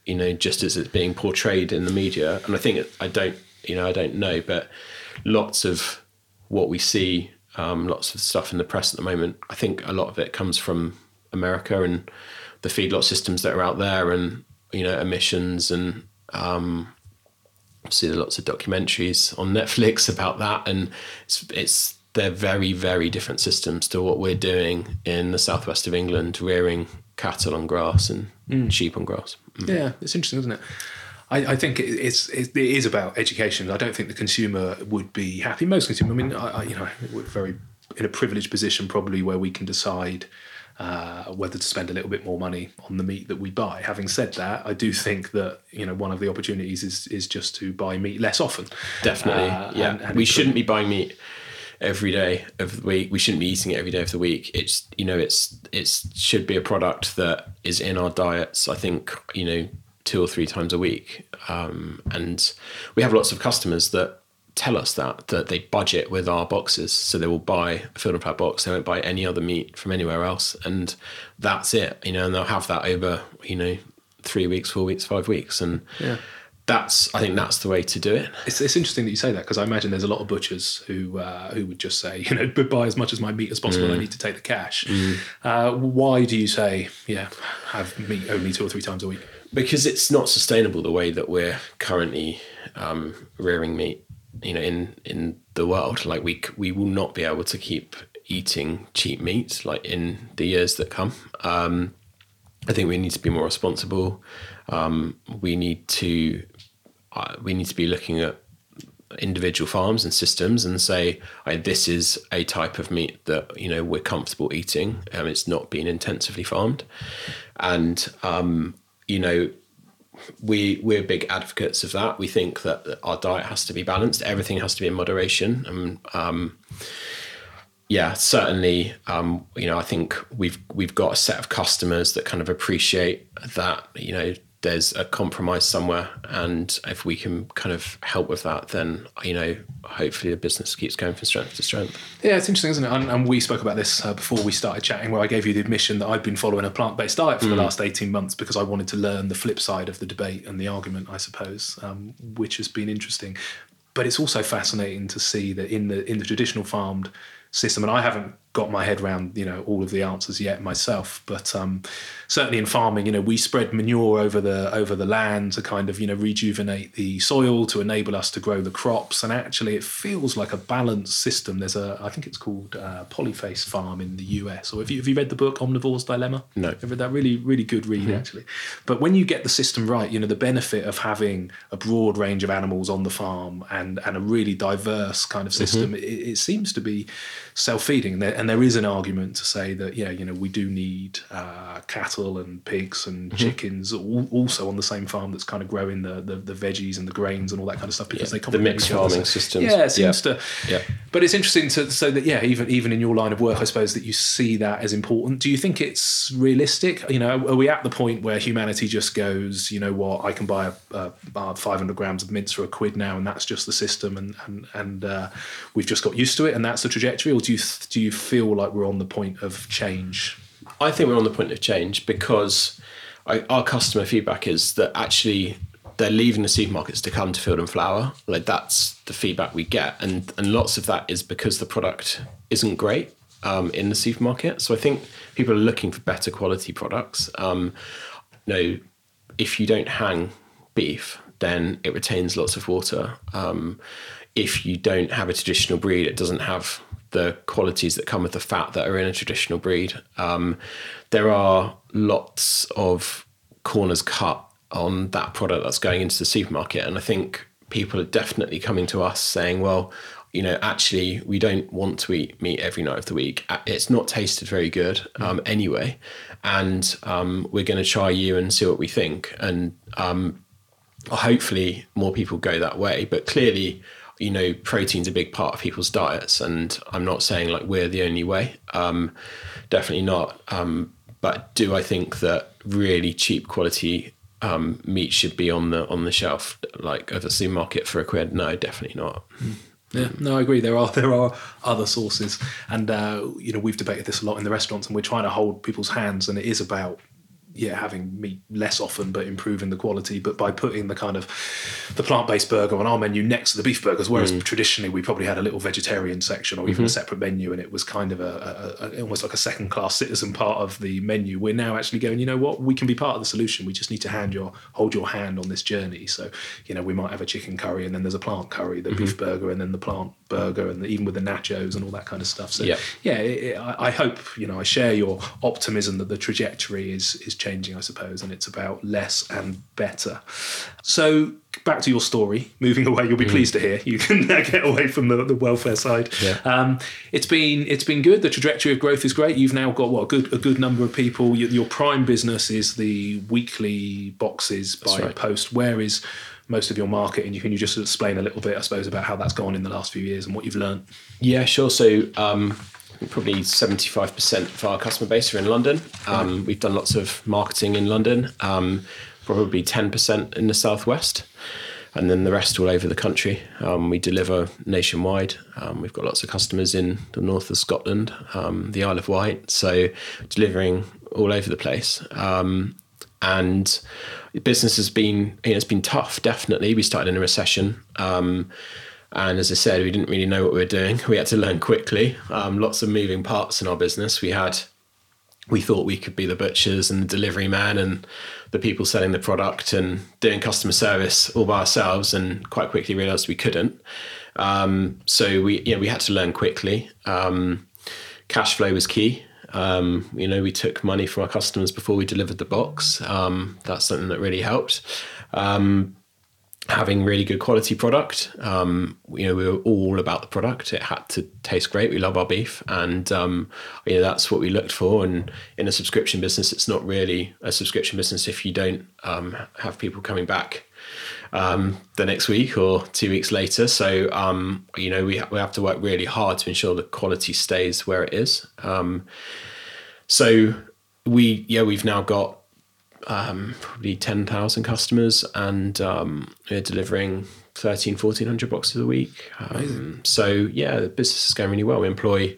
you know just as it's being portrayed in the media. And I think I don't you know, I don't know, but lots of what we see, um, lots of stuff in the press at the moment, I think a lot of it comes from America and the feedlot systems that are out there, and you know, emissions, and um, see lots of documentaries on Netflix about that, and it's it's they're very very different systems to what we're doing in the southwest of England, rearing cattle on grass and mm. sheep on grass. Mm. Yeah, it's interesting, isn't it? I, I think it's it is about education. I don't think the consumer would be happy. Most consumer, I mean, I, I, you know, we're very in a privileged position probably where we can decide uh, whether to spend a little bit more money on the meat that we buy. Having said that, I do think that you know one of the opportunities is is just to buy meat less often. Definitely, uh, yeah. And, and we shouldn't be buying meat every day of the week. We shouldn't be eating it every day of the week. It's you know it's it's should be a product that is in our diets. I think you know two or three times a week. Um, and we have lots of customers that tell us that that they budget with our boxes, so they will buy a Field and Flower box. They won't buy any other meat from anywhere else, and that's it. You know, and they'll have that over you know three weeks, four weeks, five weeks, and yeah. That's, I think that's the way to do it. It's, it's interesting that you say that because I imagine there's a lot of butchers who uh, who would just say, you know, buy as much as my meat as possible. Mm. I need to take the cash. Mm. Uh, why do you say, yeah, have meat only two or three times a week? Because it's not sustainable the way that we're currently um, rearing meat. You know, in in the world, like we we will not be able to keep eating cheap meat like in the years that come. Um, I think we need to be more responsible. Um, we need to uh, we need to be looking at individual farms and systems and say this is a type of meat that you know we're comfortable eating. Um, it's not being intensively farmed, and um, you know, we we're big advocates of that. We think that our diet has to be balanced. Everything has to be in moderation. And um, yeah, certainly, um, you know, I think we've we've got a set of customers that kind of appreciate that. You know, there's a compromise somewhere and if we can kind of help with that then you know hopefully the business keeps going from strength to strength. Yeah it's interesting isn't it? And, and we spoke about this uh, before we started chatting where i gave you the admission that i've been following a plant-based diet for mm. the last 18 months because i wanted to learn the flip side of the debate and the argument i suppose um, which has been interesting. But it's also fascinating to see that in the in the traditional farmed system and i haven't got my head around you know all of the answers yet myself. But um, certainly in farming you know we spread manure over the over the land to kind of you know rejuvenate the soil to enable us to grow the crops. And actually it feels like a balanced system. There's a i think it's called uh, polyface farm in the us or have you, have you read the book omnivore's dilemma? No. I've read that? Really really good read mm-hmm. actually. But when you get the system right you know the benefit of having a broad range of animals on the farm and and a really diverse kind of system mm-hmm. it, it, seems to be self-feeding. And and there is an argument to say that yeah, you know, we do need uh, cattle and pigs and mm-hmm. chickens all, also on the same farm that's kind of growing the, the, the veggies and the grains and all that kind of stuff because yeah, they come the mixed farming systems. Yeah, it seems yeah. to. Yeah. But it's interesting to so that yeah, even even in your line of work, I suppose that you see that as important. Do you think it's realistic? You know, are we at the point where humanity just goes, you know what, I can buy a, a 500 grams of mince for a quid now, and that's just the system, and and and uh, we've just got used to it, and that's the trajectory, or do you do you feel like we're on the point of change? I think we're on the point of change because I, our customer feedback is that actually they're leaving the supermarkets to come to Field and Flower. Like that's the feedback we get, and and lots of that is because the product isn't great um, in the supermarket. So I think people are looking for better quality products. Um, you know, if you don't hang beef, then it retains lots of water. Um, if you don't have a traditional breed, it doesn't have the qualities that come with the fat that are in a traditional breed. Um, there are lots of corners cut on that product that's going into the supermarket, and I think people are definitely coming to us saying, "Well, you know, actually, we don't want to eat meat every night of the week. It's not tasted very good um, anyway, and um, we're going to try you and see what we think." And um, hopefully, more people go that way. But clearly, you know, protein's a big part of people's diets, and I'm not saying like we're the only way. Um, definitely not. Um, but do I think that really cheap quality um, meat should be on the on the shelf like of a supermarket for a quid? No, definitely not. Yeah, no, I agree. There are there are other sources, and uh, you know we've debated this a lot in the restaurants, and we're trying to hold people's hands, and it is about yeah, having meat less often but improving the quality, but by putting the kind of the plant-based burger on our menu next to the beef burgers, whereas mm. traditionally we probably had a little vegetarian section or even mm-hmm. a separate menu, and it was kind of a, a, a, almost like a second-class citizen part of the menu. We're now actually going, you know what, we can be part of the solution. We just need to hand your hold your hand on this journey. So you know, we might have a chicken curry, and then there's a plant curry, the mm-hmm. beef burger, and then the plant burger, and the, even with the nachos and all that kind of stuff. So yeah, yeah it, it, I, I hope you know I share your optimism that the trajectory is is changing, I suppose, and it's about less and better. So back to your story. Moving away, you'll be mm. pleased to hear you can get away from the, the welfare side. Yeah. Um, it's been it's been good. The trajectory of growth is great. You've now got what a good a good number of people. Your, your prime business is the weekly boxes by right. post. Where is most of your market and you can you just explain a little bit i suppose about how that's gone in the last few years and what you've learned yeah sure so um, probably 75% of our customer base are in London. Um, we've done lots of marketing in London, um, probably 10% in the southwest, and then the rest all over the country. Um, we deliver nationwide. Um, we've got lots of customers in the north of Scotland, um, the Isle of Wight, so delivering all over the place. Um, and business has been, you know, it's been tough. Definitely, we started in a recession. And as I said, we didn't really know what we were doing. We had to learn quickly. Um, lots of moving parts in our business. We had, we thought we could be the butchers and the delivery man and the people selling the product and doing customer service all by ourselves, and quite quickly realised we couldn't. Um, so we, yeah, we had to learn quickly. Um, cash flow was key. Um, you know, we took money from our customers before we delivered the box. Um, that's something that really helped. Um, having really good quality product. Um, you know, we were all about the product. It had to taste great. We love our beef, and um, you know that's what we looked for. And in a subscription business, it's not really a subscription business if you don't um, have people coming back um, the next week or two weeks later. So um, you know, we ha- we have to work really hard to ensure the quality stays where it is. Um, so we yeah we've now got um, probably 10,000 customers and um, we're delivering 13, 1400 boxes a week. Um, so yeah, the business is going really well. We employ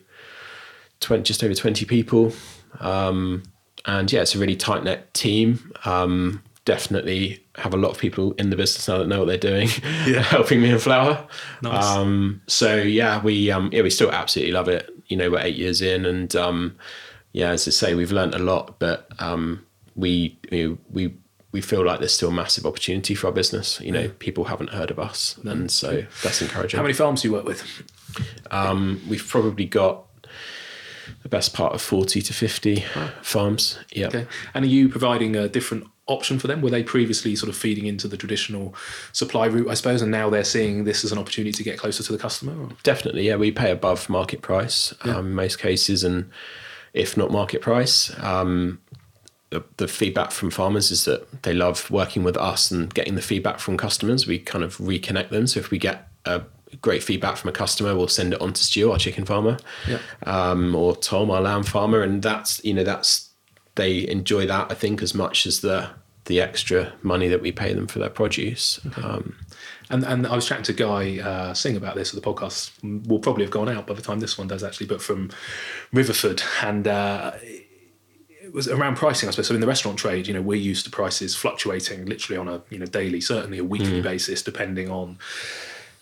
20, just over 20 people. Um, and yeah, it's a really tight knit team. Um, definitely have a lot of people in the business now that know what they're doing, yeah. helping me in flower. Nice. Um, so yeah, we yeah we still absolutely love it. You know, we're eight years in, and yeah, as I say, we've learned a lot, but um, we you know, we we feel like there's still a massive opportunity for our business. You know, people haven't heard of us, and so that's encouraging. How many farms do you work with? Um, we've probably got the best part of 40 to 50 farms. Yeah. Okay. And are you providing a different option for them? Were they previously sort of feeding into the traditional supply route, I suppose, and now they're seeing this as an opportunity to get closer to the customer? Or? Definitely, yeah. We pay above market price yeah. um, in most cases, and if not market price. Um, the, the feedback from farmers is that they love working with us and getting the feedback from customers. We kind of reconnect them. So if we get a great feedback from a customer, we'll send it on to Stu, our chicken farmer, yeah. um, or Tom, our lamb farmer, and that's you know that's they enjoy that I think as much as the the extra money that we pay them for their produce. Okay. Um, and and I was chatting to Guy uh, Singh about this. The podcast will probably have gone out by the time this one does actually, but from Riverford, and uh, was around pricing, I suppose. So in the restaurant trade, you know, we're used to prices fluctuating literally on a you know daily, certainly a weekly mm. basis, depending on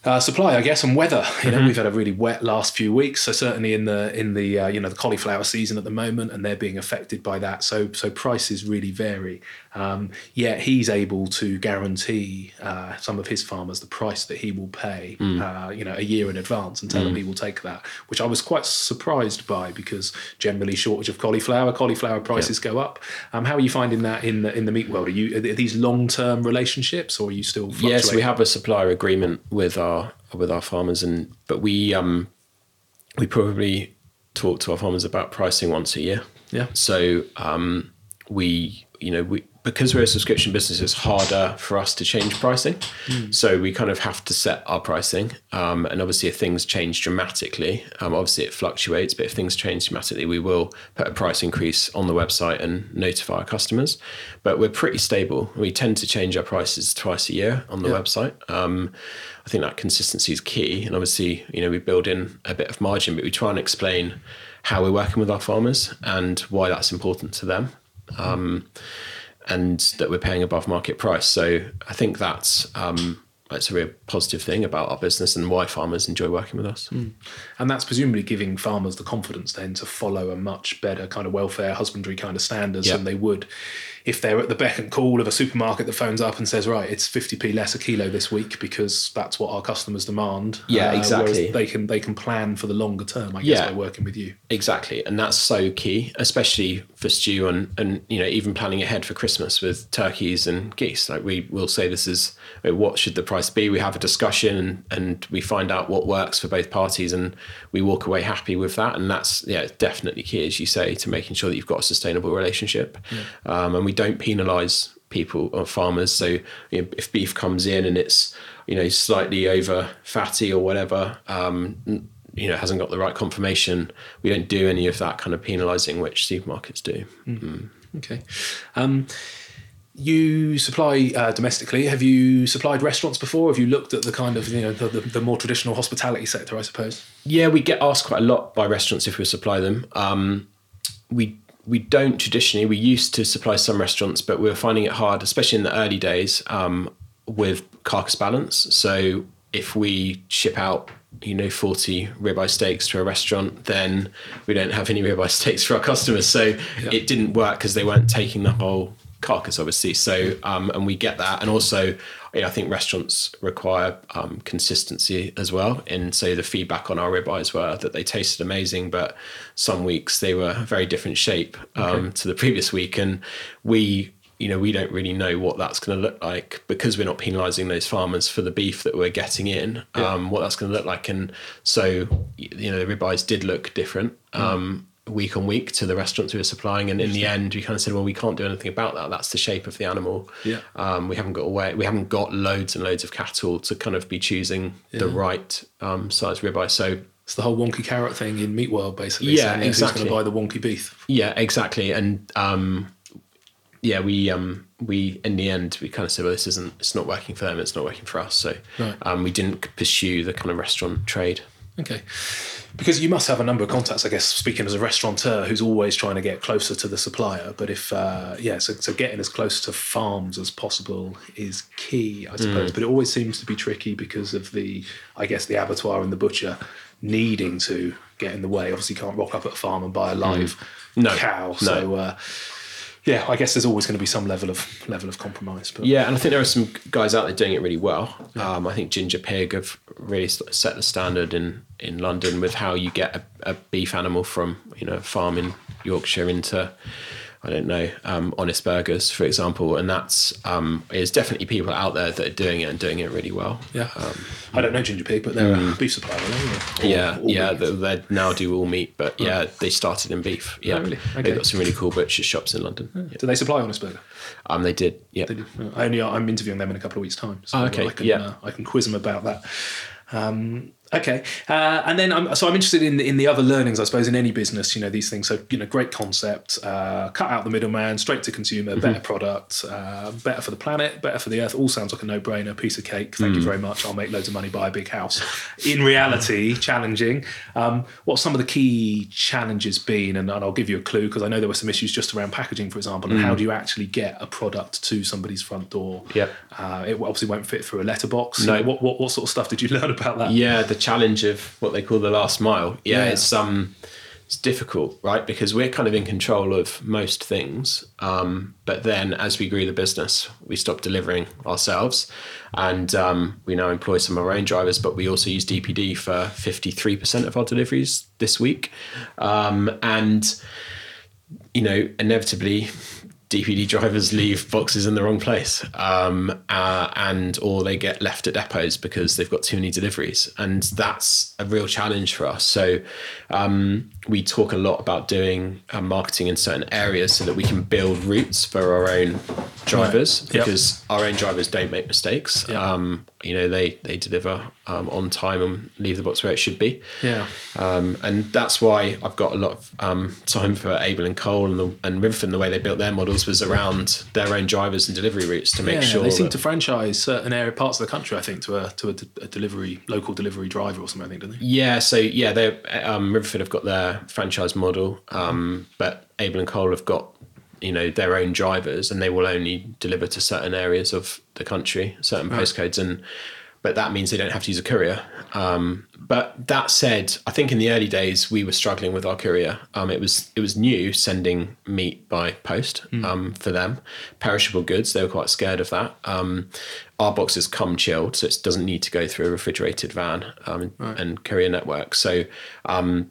Uh, supply, I guess, and weather. You know, we've had a really wet last few weeks, so certainly in the in the uh, you know the cauliflower season at the moment, and they're being affected by that. So so prices really vary. Um, yet he's able to guarantee uh, some of his farmers the price that he will pay, uh, you know, a year in advance, and tell them he will take that. Which I was quite surprised by because generally shortage of cauliflower, cauliflower prices go up. Um, how are you finding that in the in the meat world? Are you are these long term relationships, or are you still? Yes, we have a supplier agreement with our with our farmers, and but we um we probably talk to our farmers about pricing once a year. Yeah. So um, we you know we because we're a subscription business, it's harder for us to change pricing. So we kind of have to set our pricing, um, and obviously if things change dramatically, um, obviously it fluctuates. But if things change dramatically, we will put a price increase on the website and notify our customers. But we're pretty stable. We tend to change our prices twice a year on the Yeah. website. Um, I think that consistency is key, and obviously you know we build in a bit of margin, but we try and explain how we're working with our farmers and why that's important to them. Um, and that we're paying above market price. So I think that's um, that's a real positive thing about our business and why farmers enjoy working with us. And that's presumably giving farmers the confidence then to follow a much better kind of welfare husbandry kind of standards Yeah. than they would if they're at the beck and call of a supermarket that phones up and says, right, it's 50p less a kilo this week because that's what our customers demand. Uh, Yeah, whereas exactly. They can they can plan for the longer term, I guess, Yeah. by working with you. Exactly, and that's so key, especially for Stu and and you know even planning ahead for Christmas with turkeys and geese. Like we will say, this is what should the price be. We have a discussion and, and we find out what works for both parties, and we walk away happy with that. And that's yeah, definitely key, as you say, to making sure that you've got a sustainable relationship, um, and we don't penalise people or farmers. So you know, if beef comes in and it's you know slightly over fatty or whatever. Um, you know, hasn't got the right conformation. We don't do any of that kind of penalising, which supermarkets do. Okay. Um, you supply uh, domestically. Have you supplied restaurants before? Have you looked at the kind of you know the, the, the more traditional hospitality sector? I suppose. Yeah, we get asked quite a lot by restaurants if we supply them. Um, we we don't traditionally. We used to supply some restaurants, but we were finding it hard, especially in the early days, um, with carcass balance. So if we ship out, you know, forty ribeye steaks to a restaurant, then we don't have any ribeye steaks for our customers. So it didn't work because they weren't taking the whole carcass, obviously. So um, and we get that, and also. you know, I think restaurants require um, consistency as well. And so the feedback on our ribeyes were that they tasted amazing, but some weeks they were a very different shape um, to the previous week. And we, you know, we don't really know what that's going to look like because we're not penalising those farmers for the beef that we're getting in. Um, what that's going to look like, and so you know, the ribeyes did look different. Um, week on week to the restaurants we were supplying and in the end we kind of said well we can't do anything about that that's the shape of the animal Yeah. um, we haven't got away we haven't got loads and loads of cattle to kind of be choosing the right um, size ribeye so It's the whole wonky carrot thing in meat world, basically. Yeah, saying, Who's exactly. going to buy the wonky beef? yeah exactly and um, yeah we um, we in the end we kind of said well this isn't it's not working for them it's not working for us so Right. um, we didn't pursue the kind of restaurant trade Okay. Because you must have a number of contacts, I guess, speaking as a restaurateur who's always trying to get closer to the supplier. But if, uh, yeah, so, so getting as close to farms as possible is key, I suppose. But it always seems to be tricky because of the, I guess, the abattoir and the butcher needing to get in the way. Obviously, you can't rock up at a farm and buy a live No, cow. no. So, uh, yeah, I guess there's always going to be some level of level of compromise. But Yeah, and I think there are some guys out there doing it really well. Um, I think Ginger Pig have really set the standard in, in London with how you get a, a beef animal from you know farm in Yorkshire into I don't know um, Honest Burgers, for example, and that's um, there's definitely people out there that are doing it and doing it really well. yeah, I don't know Ginger Pig, but they're a beef supplier. Aren't they? Or- Mm. Yeah, or yeah, they, they now do all meat, but yeah, they started in beef. Yeah, Oh, really? Okay. they've got some really cool butcher shops in London. Yeah. Do they supply Honest Burger? Um, they did. Yeah, They do. I only I'm interviewing them in a couple of weeks' time, so Oh, okay, I can yeah. uh, I can quiz them about that. Um, Okay, uh, and then I'm, so I'm interested in in the other learnings, I suppose, in any business. You know, these things. So you know, great concept, uh, cut out the middleman, straight to consumer, Mm-hmm. better product, uh, better for the planet, better for the earth. All sounds like a no brainer, piece of cake. Thank Mm. you very much. I'll make loads of money, buy a big house. In reality, challenging. Um, what's some of the key challenges been? And, and I'll give you a clue because I know there were some issues just around packaging, for example. And how do you actually get a product to somebody's front door? Mm. Yep. Uh, it obviously won't fit through a letterbox. No. You know, what, what what sort of stuff did you learn about that? Yeah, the challenge of what they call the last mile. Yeah, Yeah. it's um, it's difficult, right? Because we're kind of in control of most things. Um, but then as we grew the business, we stopped delivering ourselves, and um, we now employ some of our own drivers. But we also use DPD for fifty three percent of our deliveries this week, um, and you know, inevitably, DPD drivers leave boxes in the wrong place, um, uh, and or they get left at depots because they've got too many deliveries, and that's a real challenge for us. So um, we talk a lot about doing uh, marketing in certain areas so that we can build routes for our own drivers Yep. because our own drivers don't make mistakes. Yep. Um, you know, they they deliver um, on time and leave the box where it should be. Yeah. Um, and that's why I've got a lot of um, time for Abel and Cole and, the, and Riverford. The way they built their models was around their own drivers and delivery routes to make Yeah, sure they seem to franchise certain area parts of the country. I think to a to a, a delivery local delivery driver or something. I think, don't they? Yeah, so yeah, they um, Riverford have got their franchise model, um, but Abel and Cole have got you know their own drivers, and they will only deliver to certain areas of the country, certain postcodes, and but that means they don't have to use a courier. Um, but that said, I think in the early days we were struggling with our courier. Um, it was it was new sending meat by post um, for them, perishable goods. They were quite scared of that. Um, our boxes come chilled, so it doesn't need to go through a refrigerated van um, and courier network. So um,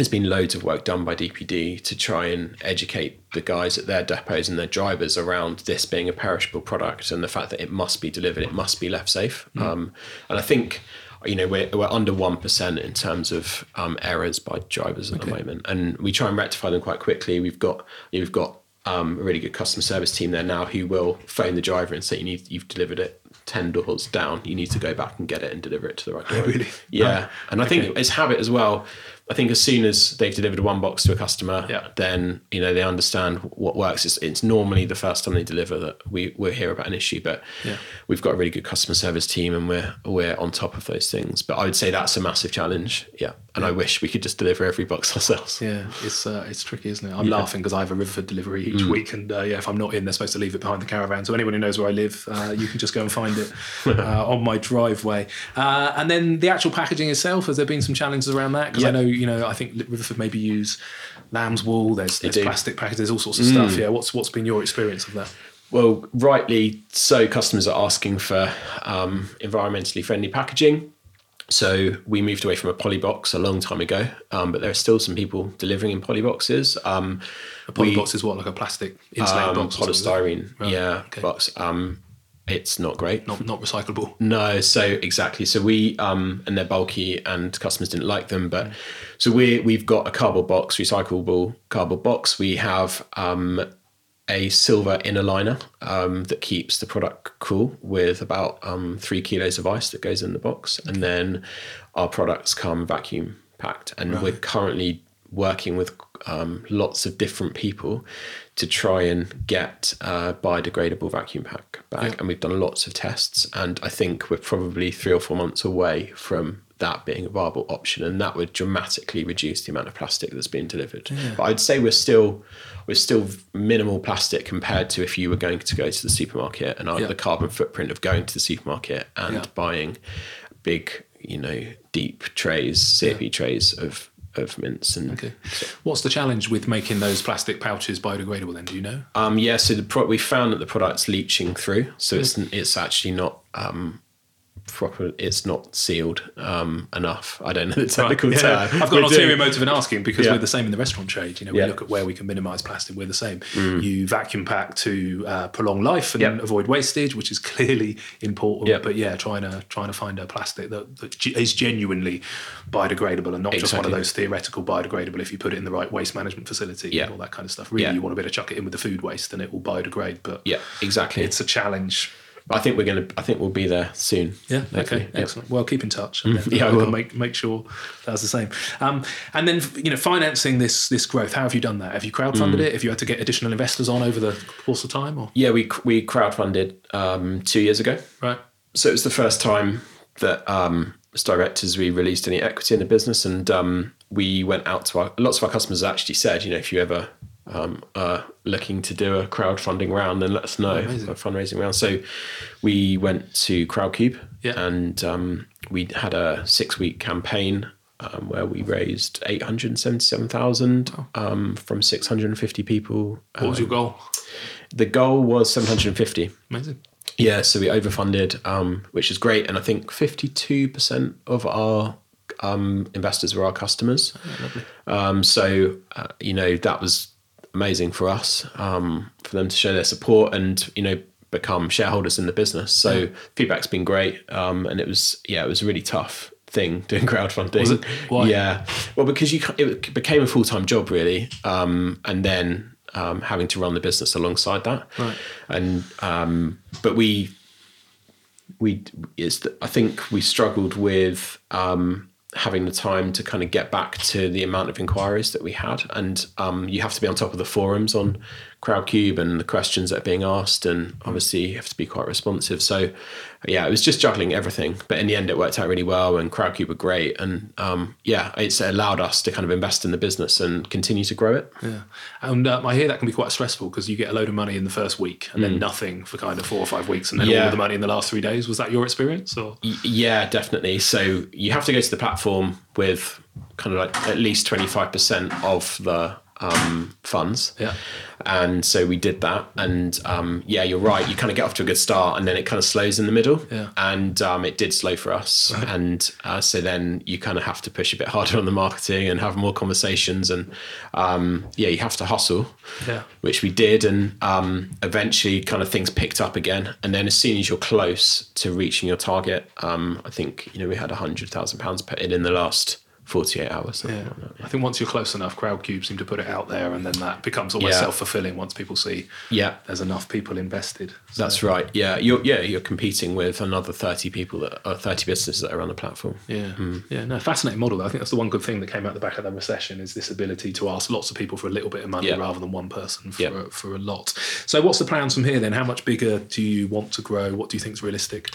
there's been loads of work done by DPD to try and educate the guys at their depots and their drivers around this being a perishable product and the fact that it must be delivered, it must be left safe. Um, and I think, you know, we're, we're under 1% in terms of um, errors by drivers at the moment. And we try and rectify them quite quickly. We've got, we've got um, a really good customer service team there now who will phone the driver and say, you need, you've delivered it 10 doors down. You need to go back and get it and deliver it to the right door. really? Yeah. And I think it's habit as well. I think as soon as they've delivered one box to a customer, Yeah. then you know they understand what works. It's, it's normally the first time they deliver that we we hear about an issue, but Yeah. we've got a really good customer service team and we're we're on top of those things. But I would say that's a massive challenge. Yeah, and I wish we could just deliver every box ourselves. Yeah, it's uh, it's tricky, isn't it? I'm laughing because I have a Riverford delivery each week, and uh, yeah, if I'm not in, they're supposed to leave it behind the caravan. So anyone who knows where I live, uh, you can just go and find it uh, on my driveway. Uh, and then the actual packaging itself, has there been some challenges around that? Because I Yeah. know you know I think Riverford maybe use lamb's wool. There's, there's plastic packages, there's all sorts of stuff. Yeah, what's what's been your experience of that? Well, rightly so, customers are asking for um, environmentally friendly packaging. So we moved away from a poly box a long time ago, um, but there are still some people delivering in poly boxes. Um, A poly we- box is what like a plastic insulated um, box, or something, is it? polystyrene, yeah, okay. box. Um, it's not great. not not recyclable. No, so exactly. So we um and they're bulky and customers didn't like them, but so we we've got a cardboard box, recyclable cardboard box. We have um a silver inner liner um, that keeps the product cool with about um, three kilos of ice that goes in the box, and then our products come vacuum packed. And we're currently working with um, lots of different people to try and get a biodegradable vacuum pack bag, and we've done lots of tests. And I think we're probably three or four months away from that being a viable option, and that would dramatically reduce the amount of plastic that's being delivered. But I'd say we're still we're still minimal plastic compared to if you were going to go to the supermarket and Yeah. the carbon footprint of going to the supermarket and Yeah. buying big, you know, deep trays, CFE trays of of mince and Okay. What's the challenge with making those plastic pouches biodegradable? Then do you know? Um, yeah, so the pro- we found that the product's leaching through, so it's it's actually not um, proper. It's not sealed um, enough. I don't know the technical Yeah, term. I've got We're an ulterior doing- motive in asking because Yeah. we're the same in the restaurant trade. You know, we look at where we can minimise plastic. We're the same. You vacuum pack to uh, prolong life and Yep. avoid wastage, which is clearly important. Yep. But yeah, trying to trying to find a plastic that, that is genuinely biodegradable and not just one of those theoretical biodegradable. If you put it in the right waste management facility, and all that kind of stuff. Really, you want to be able to chuck it in with the food waste and it will biodegrade. But Yeah, exactly. it's a challenge. I think we're gonna. I think we'll be there soon. Yeah. hopefully. Okay. Excellent. Well, keep in touch. And then Yeah, I will. make make sure that's the same. Um, and then you know, financing this this growth. How have you done that? Have you crowdfunded Mm. it? Have you had to get additional investors on over the course of time? Or Yeah, we we crowdfunded um, two years ago. right. So it was the first time that um, as directors we released any equity in the business, and um, we went out to our lots of our customers actually said, you know, if you ever um, are looking to do a crowdfunding round, then let us know Amazing. a fundraising round. So we went to Crowdcube, Yeah. and um, we had a six week campaign. Um, where we raised eight hundred seventy-seven thousand um, from six hundred and fifty people. What was your goal? The goal was seven hundred and fifty. Amazing. Yeah, so we overfunded, um, which is great, and I think fifty-two percent of our um, investors were our customers. Um, so uh, you know that was amazing for us um, for them to show their support and you know become shareholders in the business. So feedback's been great, um, and it was yeah, it was a really tough thing doing crowdfunding. Was it? Why? Yeah, well, because you it became a full time job really, um, and then um, having to run the business alongside that. Right. And um, but we we it's I think we struggled with um, having the time to kind of get back to the amount of inquiries that we had, and um, you have to be on top of the forums on Crowdcube and the questions that are being asked, and obviously you have to be quite responsive. So yeah, it was just juggling everything, but in the end it worked out really well, and Crowdcube were great, and um, yeah, it's allowed us to kind of invest in the business and continue to grow it. Yeah, and um, I hear that can be quite stressful because you get a load of money in the first week and then nothing for kind of four or five weeks, and then all Mm. Yeah. of the money in the last three days. Was that your experience? Or Y- Yeah, definitely. So you have to go to the platform with kind of like at least 25% of the um, funds. Yeah. And so we did that. And um, yeah, you're right. You kind of get off to a good start and then it kind of slows in the middle. Yeah. And um, it did slow for us. And uh, so then you kind of have to push a bit harder on the marketing and have more conversations. And um, yeah, you have to hustle Yeah. which we did, and um, eventually, kind of things picked up again. And then, as soon as you're close to reaching your target, um, I think you know we had a hundred thousand pounds put in in the last forty eight hours. something Yeah, like that. I think once you're close enough, Crowdcube seem to put it out there, and then that becomes almost Yeah. self fulfilling once people see Yeah, there's enough people invested. So- that's right. Yeah, you're yeah you're competing with another thirty people that are thirty businesses that are on the platform. Yeah, Hmm. yeah, no, fascinating model. I think that's the one good thing that came out the back of the recession is this ability to ask lots of people for a little bit of money Yeah. rather than one person for Yeah. for a lot. So, what's the plans from here then? How much bigger do you want to grow? What do you think is realistic?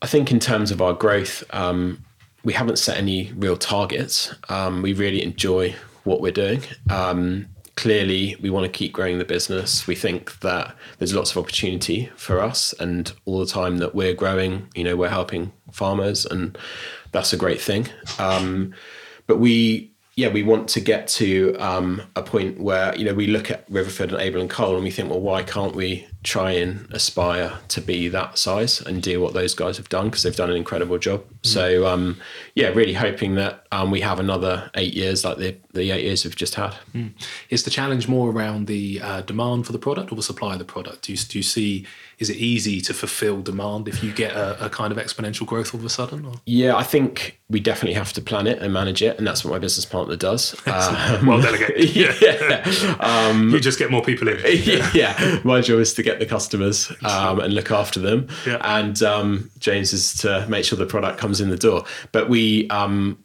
I think in terms of our growth, um, we haven't set any real targets. Um, we really enjoy what we're doing. Um, clearly, we want to keep growing the business. We think that there's lots of opportunity for us, and all the time that we're growing, you know, we're helping farmers, and that's a great thing. Um, but we yeah, we want to get to um, a point where you know we look at Riverford and Abel and Cole and we think, well, why can't we try and aspire to be that size and do what those guys have done because they've done an incredible job. So um, yeah, really hoping that um, we have another eight years like the the eight years we've just had. Is the challenge more around the uh, demand for the product or the supply of the product? Do you, do you see, is it easy to fulfill demand if you get a, a kind of exponential growth all of a sudden? Or? Yeah, I think we definitely have to plan it and manage it, and that's what my business partner does. Uh, well delegated. yeah, you just get more people in. yeah, my job is to get the customers um, and look after them, Yeah. and um, James is to make sure the product comes in the door. But we um,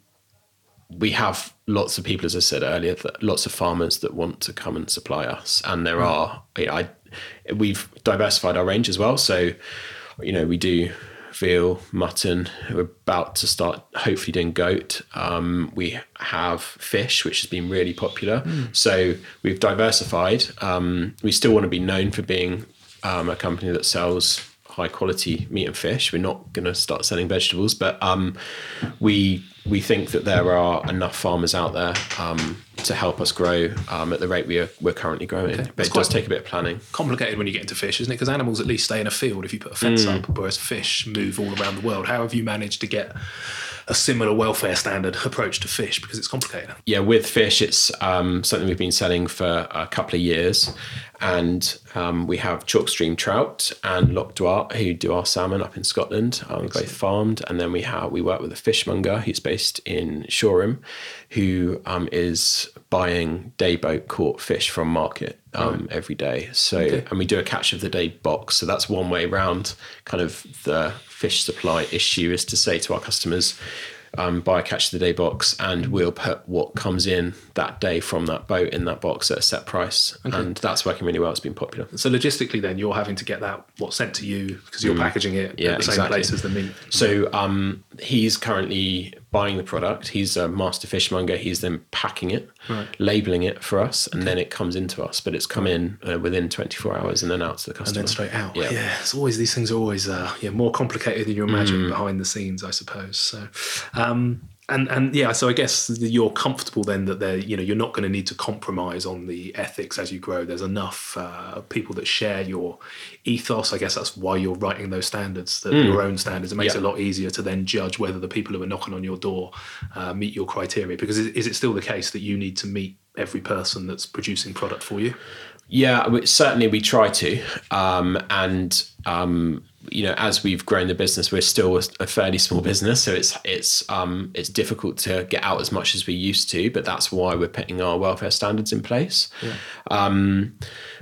we have lots of people, as I said earlier, that lots of farmers that want to come and supply us, and there are. You know, I, we've diversified our range as well, so you know we do veal, mutton. We're about to start hopefully doing goat. Um, we have fish, which has been really popular. So we've diversified. Um, we still want to be known for being um, a company that sells high quality meat and fish. We're not going to start selling vegetables, but um, we we think that there are enough farmers out there um, to help us grow um, at the rate we are, we're currently growing. But That's it does take a bit of planning. complicated when you get into fish, isn't it? Because animals at least stay in a field if you put a fence up, whereas fish move all around the world. How have you managed to get a similar welfare standard approach to fish? Because it's complicated. yeah, with fish, it's um, something we've been selling for a couple of years, and um, we have Chalkstream Trout and Loch Duart who do our salmon up in Scotland, um, both farmed. And then we have we work with a fishmonger who's based in Shoreham, who um, is buying dayboat caught fish from market um, every day. So and we do a catch of the day box. So that's one way around kind of the fish supply issue is to say to our customers, um, buy a catch of the day box, and we'll put what comes in that day from that boat in that box at a set price, and that's working really well. It's been popular. So logistically, then you're having to get that what's sent to you because you're packaging it Mm. Yeah, at the same exactly. place as the meat. So um, he's currently buying the product. He's a master fishmonger. He's then packing it, labeling it for us, and then it comes into us. But it's come in uh, within 24 hours and then out to the customer. and then straight out. Yeah. Yeah, it's always these things are always uh, yeah more complicated than you imagine behind the scenes, I suppose. So, um, and and yeah, so I guess you're comfortable then that they're you know you're not going to need to compromise on the ethics as you grow. There's enough uh, people that share your ethos. I guess that's why you're writing those standards, that your own standards. It makes Yeah. it a lot easier to then judge whether the people who are knocking on your door uh, meet your criteria. Because is, is it still the case that you need to meet every person that's producing product for you? Yeah, certainly we try to, um, and um, you know, as we've grown the business, we're still a, fairly small business, so it's it's um, it's difficult to get out as much as we used to. But that's why we're putting our welfare standards in place. Um,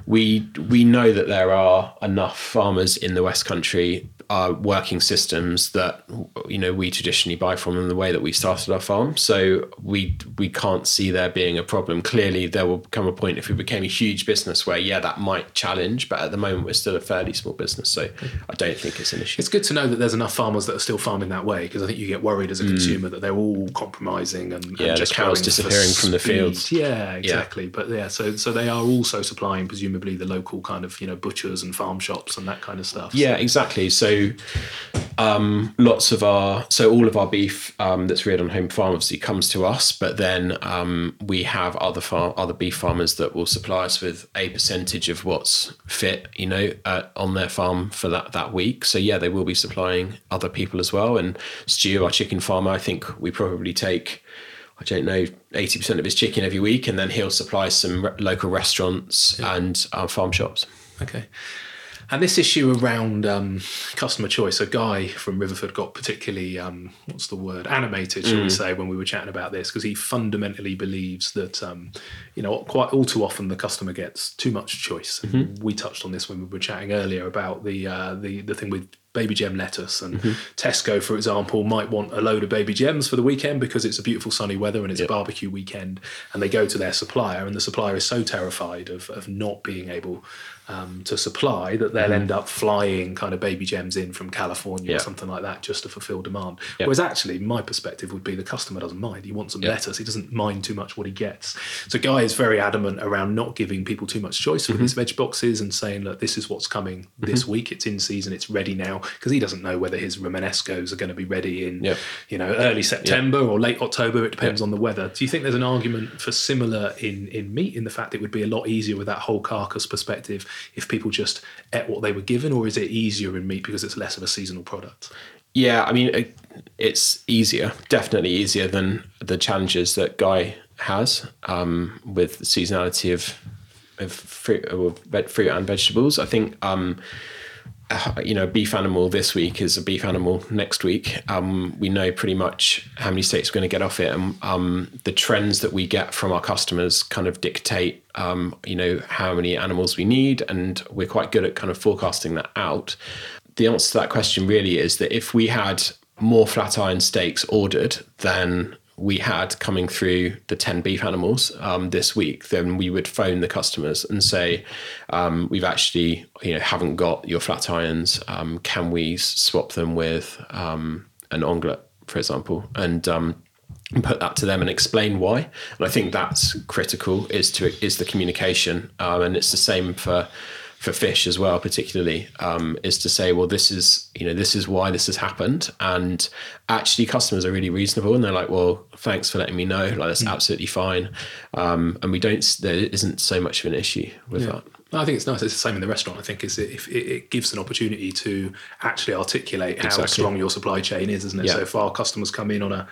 we we know that there are enough farmers in the West Country are working systems that you know we traditionally buy from in the way that we started our farm. So we we can't see there being a problem. Clearly, there will come a point if we became a huge business where yeah that might challenge, but at the moment we're still a fairly small business, so I don't think it's an issue. It's good to know that there's enough farmers that are still farming that way because I think you get worried as a consumer that they're all compromising and, and Mm. Yeah, the just cows disappearing from the fields. Yeah, exactly. But yeah, so so they are also supplying presumably the local kind of you know butchers and farm shops and that kind of stuff. Yeah, exactly. So, um, lots of our so all of our beef um, that's reared on home farm obviously comes to us, but then um, we have other farm other beef farmers that will supply us with a percentage of what's fit, you know, uh, on their farm for that that week. So yeah, they will be supplying other people as well. And Stu, our chicken farmer, I think we probably take. I don't know, 80% of his chicken every week, and then he'll supply some re- local restaurants and uh, farm shops. Okay. And this issue around um, customer choice, a guy from Riverford got particularly, um, what's the word, animated, shall we say, when we were chatting about this, because he fundamentally believes that, um, you know, quite all too often the customer gets too much choice. We touched on this when we were chatting earlier about the uh, the the thing with baby gem lettuce. And Tesco, for example, might want a load of baby gems for the weekend because it's a beautiful sunny weather and it's a barbecue weekend, and they go to their supplier, and the supplier is so terrified of of not being able um, to supply that they'll mm-hmm. end up flying kind of baby gems in from California Yeah. or something like that just to fulfill demand. Whereas actually, my perspective would be the customer doesn't mind. He wants some lettuce. He doesn't mind too much what he gets. So Guy is very adamant around not giving people too much choice with his mm-hmm. veg boxes and saying, look, this is what's coming this mm-hmm. week. It's in season. It's ready now because he doesn't know whether his Romanescos are going to be ready in, you know, early September or late October. It depends on the weather. Do you think there's an argument for similar in in meat in the fact it would be a lot easier with that whole carcass perspective if people just ate what they were given, or is it easier in meat because it's less of a seasonal product? Yeah, I mean, it's easier, definitely easier than the challenges that Guy has um, with the seasonality of of fruit, fruit and vegetables. I think, um, you know, beef animal this week is a beef animal next week. Um, we know pretty much how many steaks we're going to get off it, and um, the trends that we get from our customers kind of dictate, um, you know, how many animals we need, and we're quite good at kind of forecasting that out the answer to that question really is that if we had more flat iron steaks ordered than we had coming through the 10 beef animals um, this week, then we would phone the customers and say, um, we've actually, you know, haven't got your flat irons. Um, can we swap them with um, an onglet, for example? And, um, put that to them and explain why. And I think that's critical is to is the communication, um, and it's the same for for fish as well, particularly um, is to say, well, this is you know this is why this has happened, and actually customers are really reasonable, and they're like, well, thanks for letting me know, like that's absolutely fine, um, and we don't there isn't so much of an issue with that. I think it's nice. It's the same in the restaurant. I think is if it, it gives an opportunity to actually articulate how Exactly. strong your supply chain is, isn't it? Yeah. So if our customers come in on a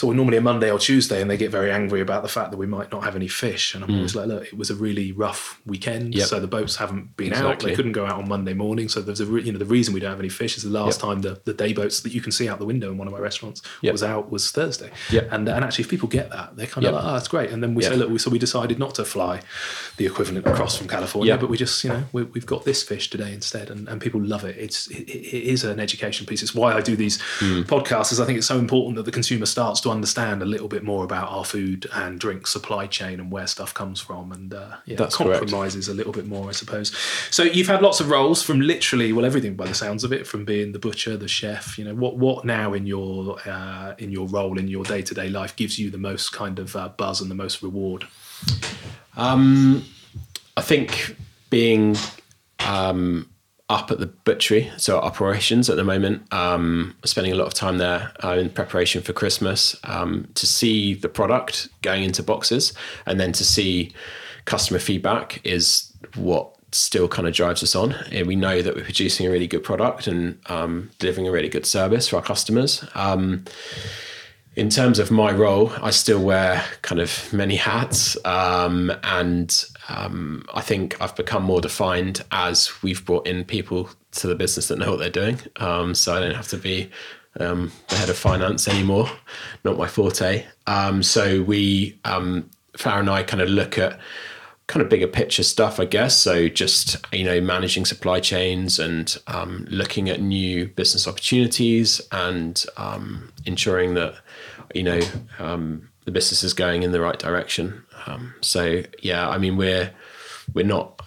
So normally a Monday or Tuesday, and they get very angry about the fact that we might not have any fish. And I'm always like, look, it was a really rough weekend, Mm. Yep. so the boats haven't been out. They couldn't go out on Monday morning. So there's a re- you know the reason we don't have any fish is the last Yep. time the, the day boats that you can see out the window in one of my restaurants Yep. was out was Thursday. Yep. And and actually, if people get that, they're kind of like, oh, that's great. And then we say, look, we, so we decided not to fly the equivalent across from California, but we just you know we, we've got this fish today instead, and, and people love it. It's it, it is an education piece. It's why I do these Hmm. podcasts. Is I think it's so important that the consumer starts to understand a little bit more about our food and drink supply chain and where stuff comes from, and uh, yeah, That's correct. compromises a little bit more, I suppose. So you've had lots of roles from literally well everything by the sounds of it, from being the butcher, the chef. You know what what now in your uh, in your role in your day to day life gives you the most kind of uh, buzz and the most reward. Um, I think being um, up at the butchery, so operations at the moment, um, spending a lot of time there uh, in preparation for Christmas um, to see the product going into boxes and then to see customer feedback is what still kind of drives us on. And we know that we're producing a really good product and um, delivering a really good service for our customers. Um, in terms of my role, I still wear kind of many hats, um, and um, I think I've become more defined as we've brought in people to the business that know what they're doing. Um, so I don't have to be um, the head of finance anymore, not my forte. Um, so we, um, Farah and I, kind of look at kind of bigger picture stuff, I guess. So just you know managing supply chains and um, looking at new business opportunities and ensuring that you know the business is going in the right direction. Um, so yeah, I mean we're we're not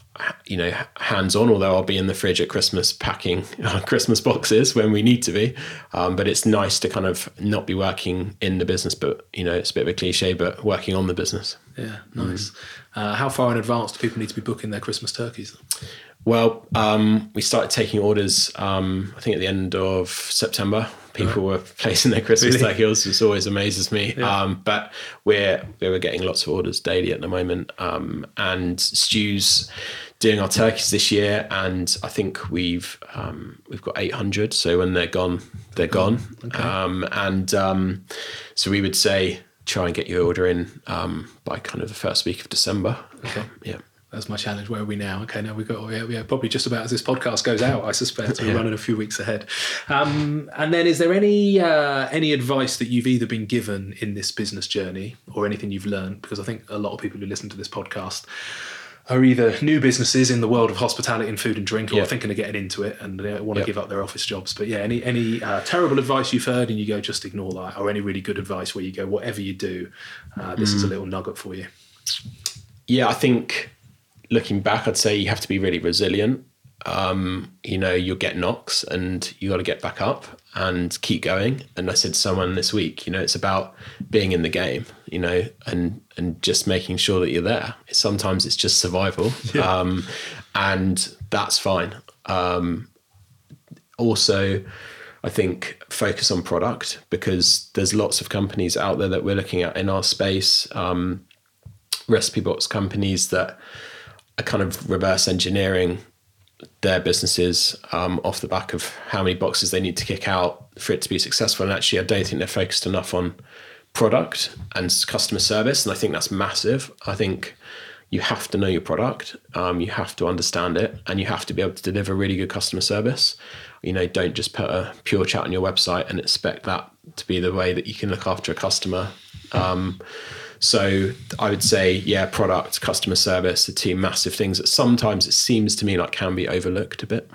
you know hands on although I'll be in the fridge at Christmas packing Christmas boxes when we need to be um, but it's nice to kind of not be working in the business but you know it's a bit of a cliche but working on the business Yeah, nice. Uh, how far in advance do people need to be booking their Christmas turkeys? Well, um, we started taking orders. Um, I think at the end of September, people were placing their Christmas Really? turkey orders, which always amazes me. Um, but we're we were getting lots of orders daily at the moment, um, and Stu's doing our turkeys this year, and I think we've um, we've got eight hundred. So when they're gone, they're gone. Um, and um, so we would say try and get your order in um, by kind of the first week of December. Okay. Yeah. That's my challenge. Where are we now? Okay, now we've got yeah, yeah, probably just about as this podcast goes out. I suspect we're Yeah. running a few weeks ahead. Um, and then, is there any uh, any advice that you've either been given in this business journey or anything you've learned? Because I think a lot of people who listen to this podcast are either new businesses in the world of hospitality and food and drink, or Yeah. thinking of getting into it and they want to Yeah. give up their office jobs. But yeah, any any uh, terrible advice you've heard and you go just ignore that, or any really good advice where you go whatever you do, uh, this Mm. is a little nugget for you. yeah, I think looking back, I'd say you have to be really resilient. Um, you know, you'll get knocks and you got to get back up and keep going. And I said to someone this week, you know, it's about being in the game, you know, and and just making sure that you're there. Sometimes it's just survival, um, and that's fine. Um, also, I think focus on product because there's lots of companies out there that we're looking at in our space. Um, recipe box companies that are kind of reverse engineering their businesses um, off the back of how many boxes they need to kick out for it to be successful. And actually, I don't think they're focused enough on product and customer service. And I think that's massive. I think you have to know your product, um, you have to understand it, and you have to be able to deliver really good customer service. You know, don't just put a pure chat on your website and expect that to be the way that you can look after a customer. Um, so I would say, yeah, product, customer service, the two massive things that sometimes it seems to me like can be overlooked a bit.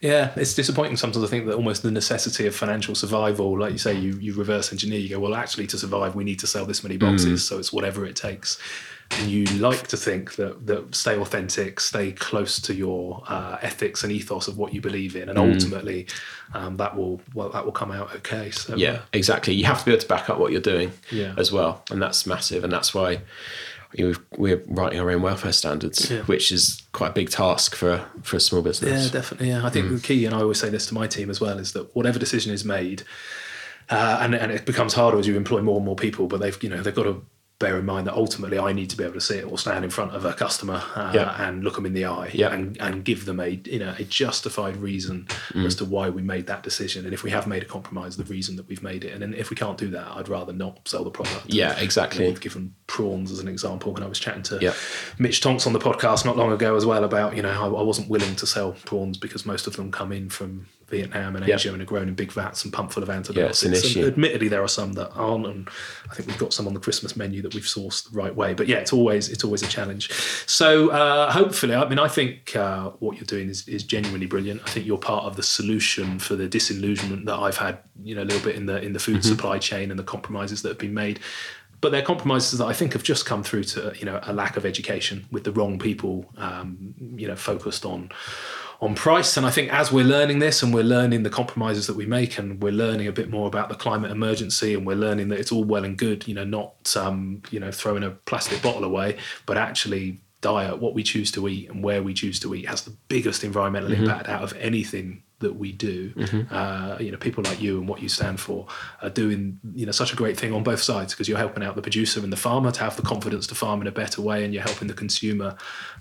Yeah, it's disappointing sometimes. I think that almost the necessity of financial survival, like you say, you, you reverse engineer. You go, well, actually, to survive, we need to sell this many boxes, mm. so it's whatever it takes. And you like to think that that stay authentic, stay close to your uh, ethics and ethos of what you believe in, and ultimately, um, that will well, that will come out okay. So Yeah, exactly. You have to be able to back up what you're doing Yeah. as well. And that's massive. And that's why we're writing our own welfare standards, Yeah. which is quite a big task for a, for a small business. Yeah, definitely. Yeah, I think the key, and I always say this to my team as well, is that whatever decision is made, uh, and and it becomes harder as you employ more and more people, but they've you know they've got to bear in mind that ultimately I need to be able to sit or stand in front of a customer uh, Yeah. and look them in the eye Yeah. and, and give them a you know a justified reason Mm. as to why we made that decision. And if we have made a compromise, the reason that we've made it. And then if we can't do that, I'd rather not sell the product. Yeah, exactly. We've given prawns as an example when I was chatting to Yeah. Mitch Tonks on the podcast not long ago as well about you know I, I wasn't willing to sell prawns because most of them come in from Vietnam and Yeah. Asia and are grown in big vats and pumped full of antibiotics. an And admittedly, there are some that aren't, and I think we've got some on the Christmas menu that we've sourced the right way. But yeah, it's always it's always a challenge. So uh, hopefully, I mean, I think uh, what you're doing is, is genuinely brilliant. I think you're part of the solution for the disillusionment that I've had, you know, a little bit in the in the food Mm-hmm. supply chain and the compromises that have been made. But they're compromises that I think have just come through to you know a lack of education with the wrong people, um, you know, focused on on price. And I think as we're learning this and we're learning the compromises that we make and we're learning a bit more about the climate emergency and we're learning that it's all well and good, you know, not, um, you know, throwing a plastic bottle away, but actually diet, what we choose to eat and where we choose to eat has the biggest environmental impact out of anything that we do. Uh, you know, people like you and what you stand for are doing, you know, such a great thing on both sides because you're helping out the producer and the farmer to have the confidence to farm in a better way, and you're helping the consumer,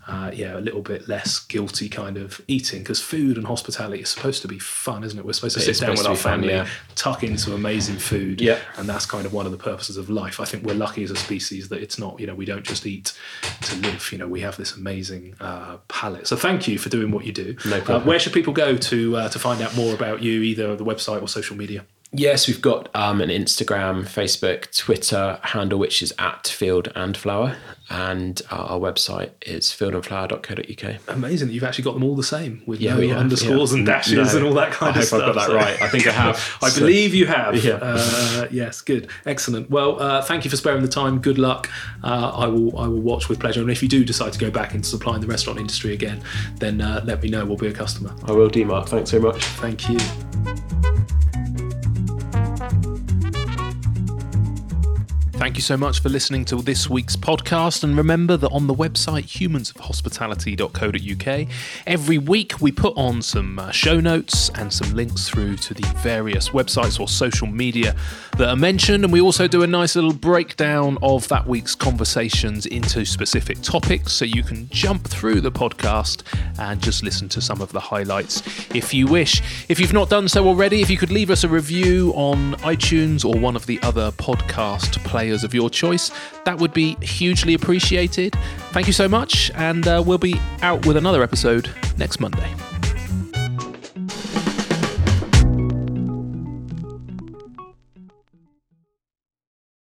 uh, yeah, a little bit less guilty kind of eating because food and hospitality is supposed to be fun, isn't it? We're supposed to It sit down with our be fun, family, yeah. tuck into amazing food, Yeah. and that's kind of one of the purposes of life. I think we're lucky as a species that it's not, you know, we don't just eat to live. You know, we have this amazing uh, palate. So thank you for doing what you do. No Uh, problem. where should people go to uh, to find out more about you, either the website or social media? Yes, we've got um, an Instagram, Facebook, Twitter handle, which is at Field and Flower, and our, our website is fieldandflower.co.uk. Amazing that you've actually got them all the same with Yeah, no have, underscores yeah. and dashes No. and all that kind I of stuff. I hope I've got that So- right. I think I have. I So- believe you have. Yeah. Uh, yes, good, excellent. Well, uh, thank you for sparing the time. Good luck. Uh, I will. I will watch with pleasure. And if you do decide to go back into supplying the restaurant industry again, then uh, let me know. We'll be a customer. I will do, Mark. Thanks very much. Thank you. Thank you so much for listening to this week's podcast. And remember that on the website humansofhospitality.co.uk, every week we put on some uh, show notes and some links through to the various websites or social media that are mentioned. And we also do a nice little breakdown of that week's conversations into specific topics so you can jump through the podcast and just listen to some of the highlights if you wish. If you've not done so already, if you could leave us a review on iTunes or one of the other podcast players of your choice, that would be hugely appreciated. Thank you so much, and uh, we'll be out with another episode next Monday.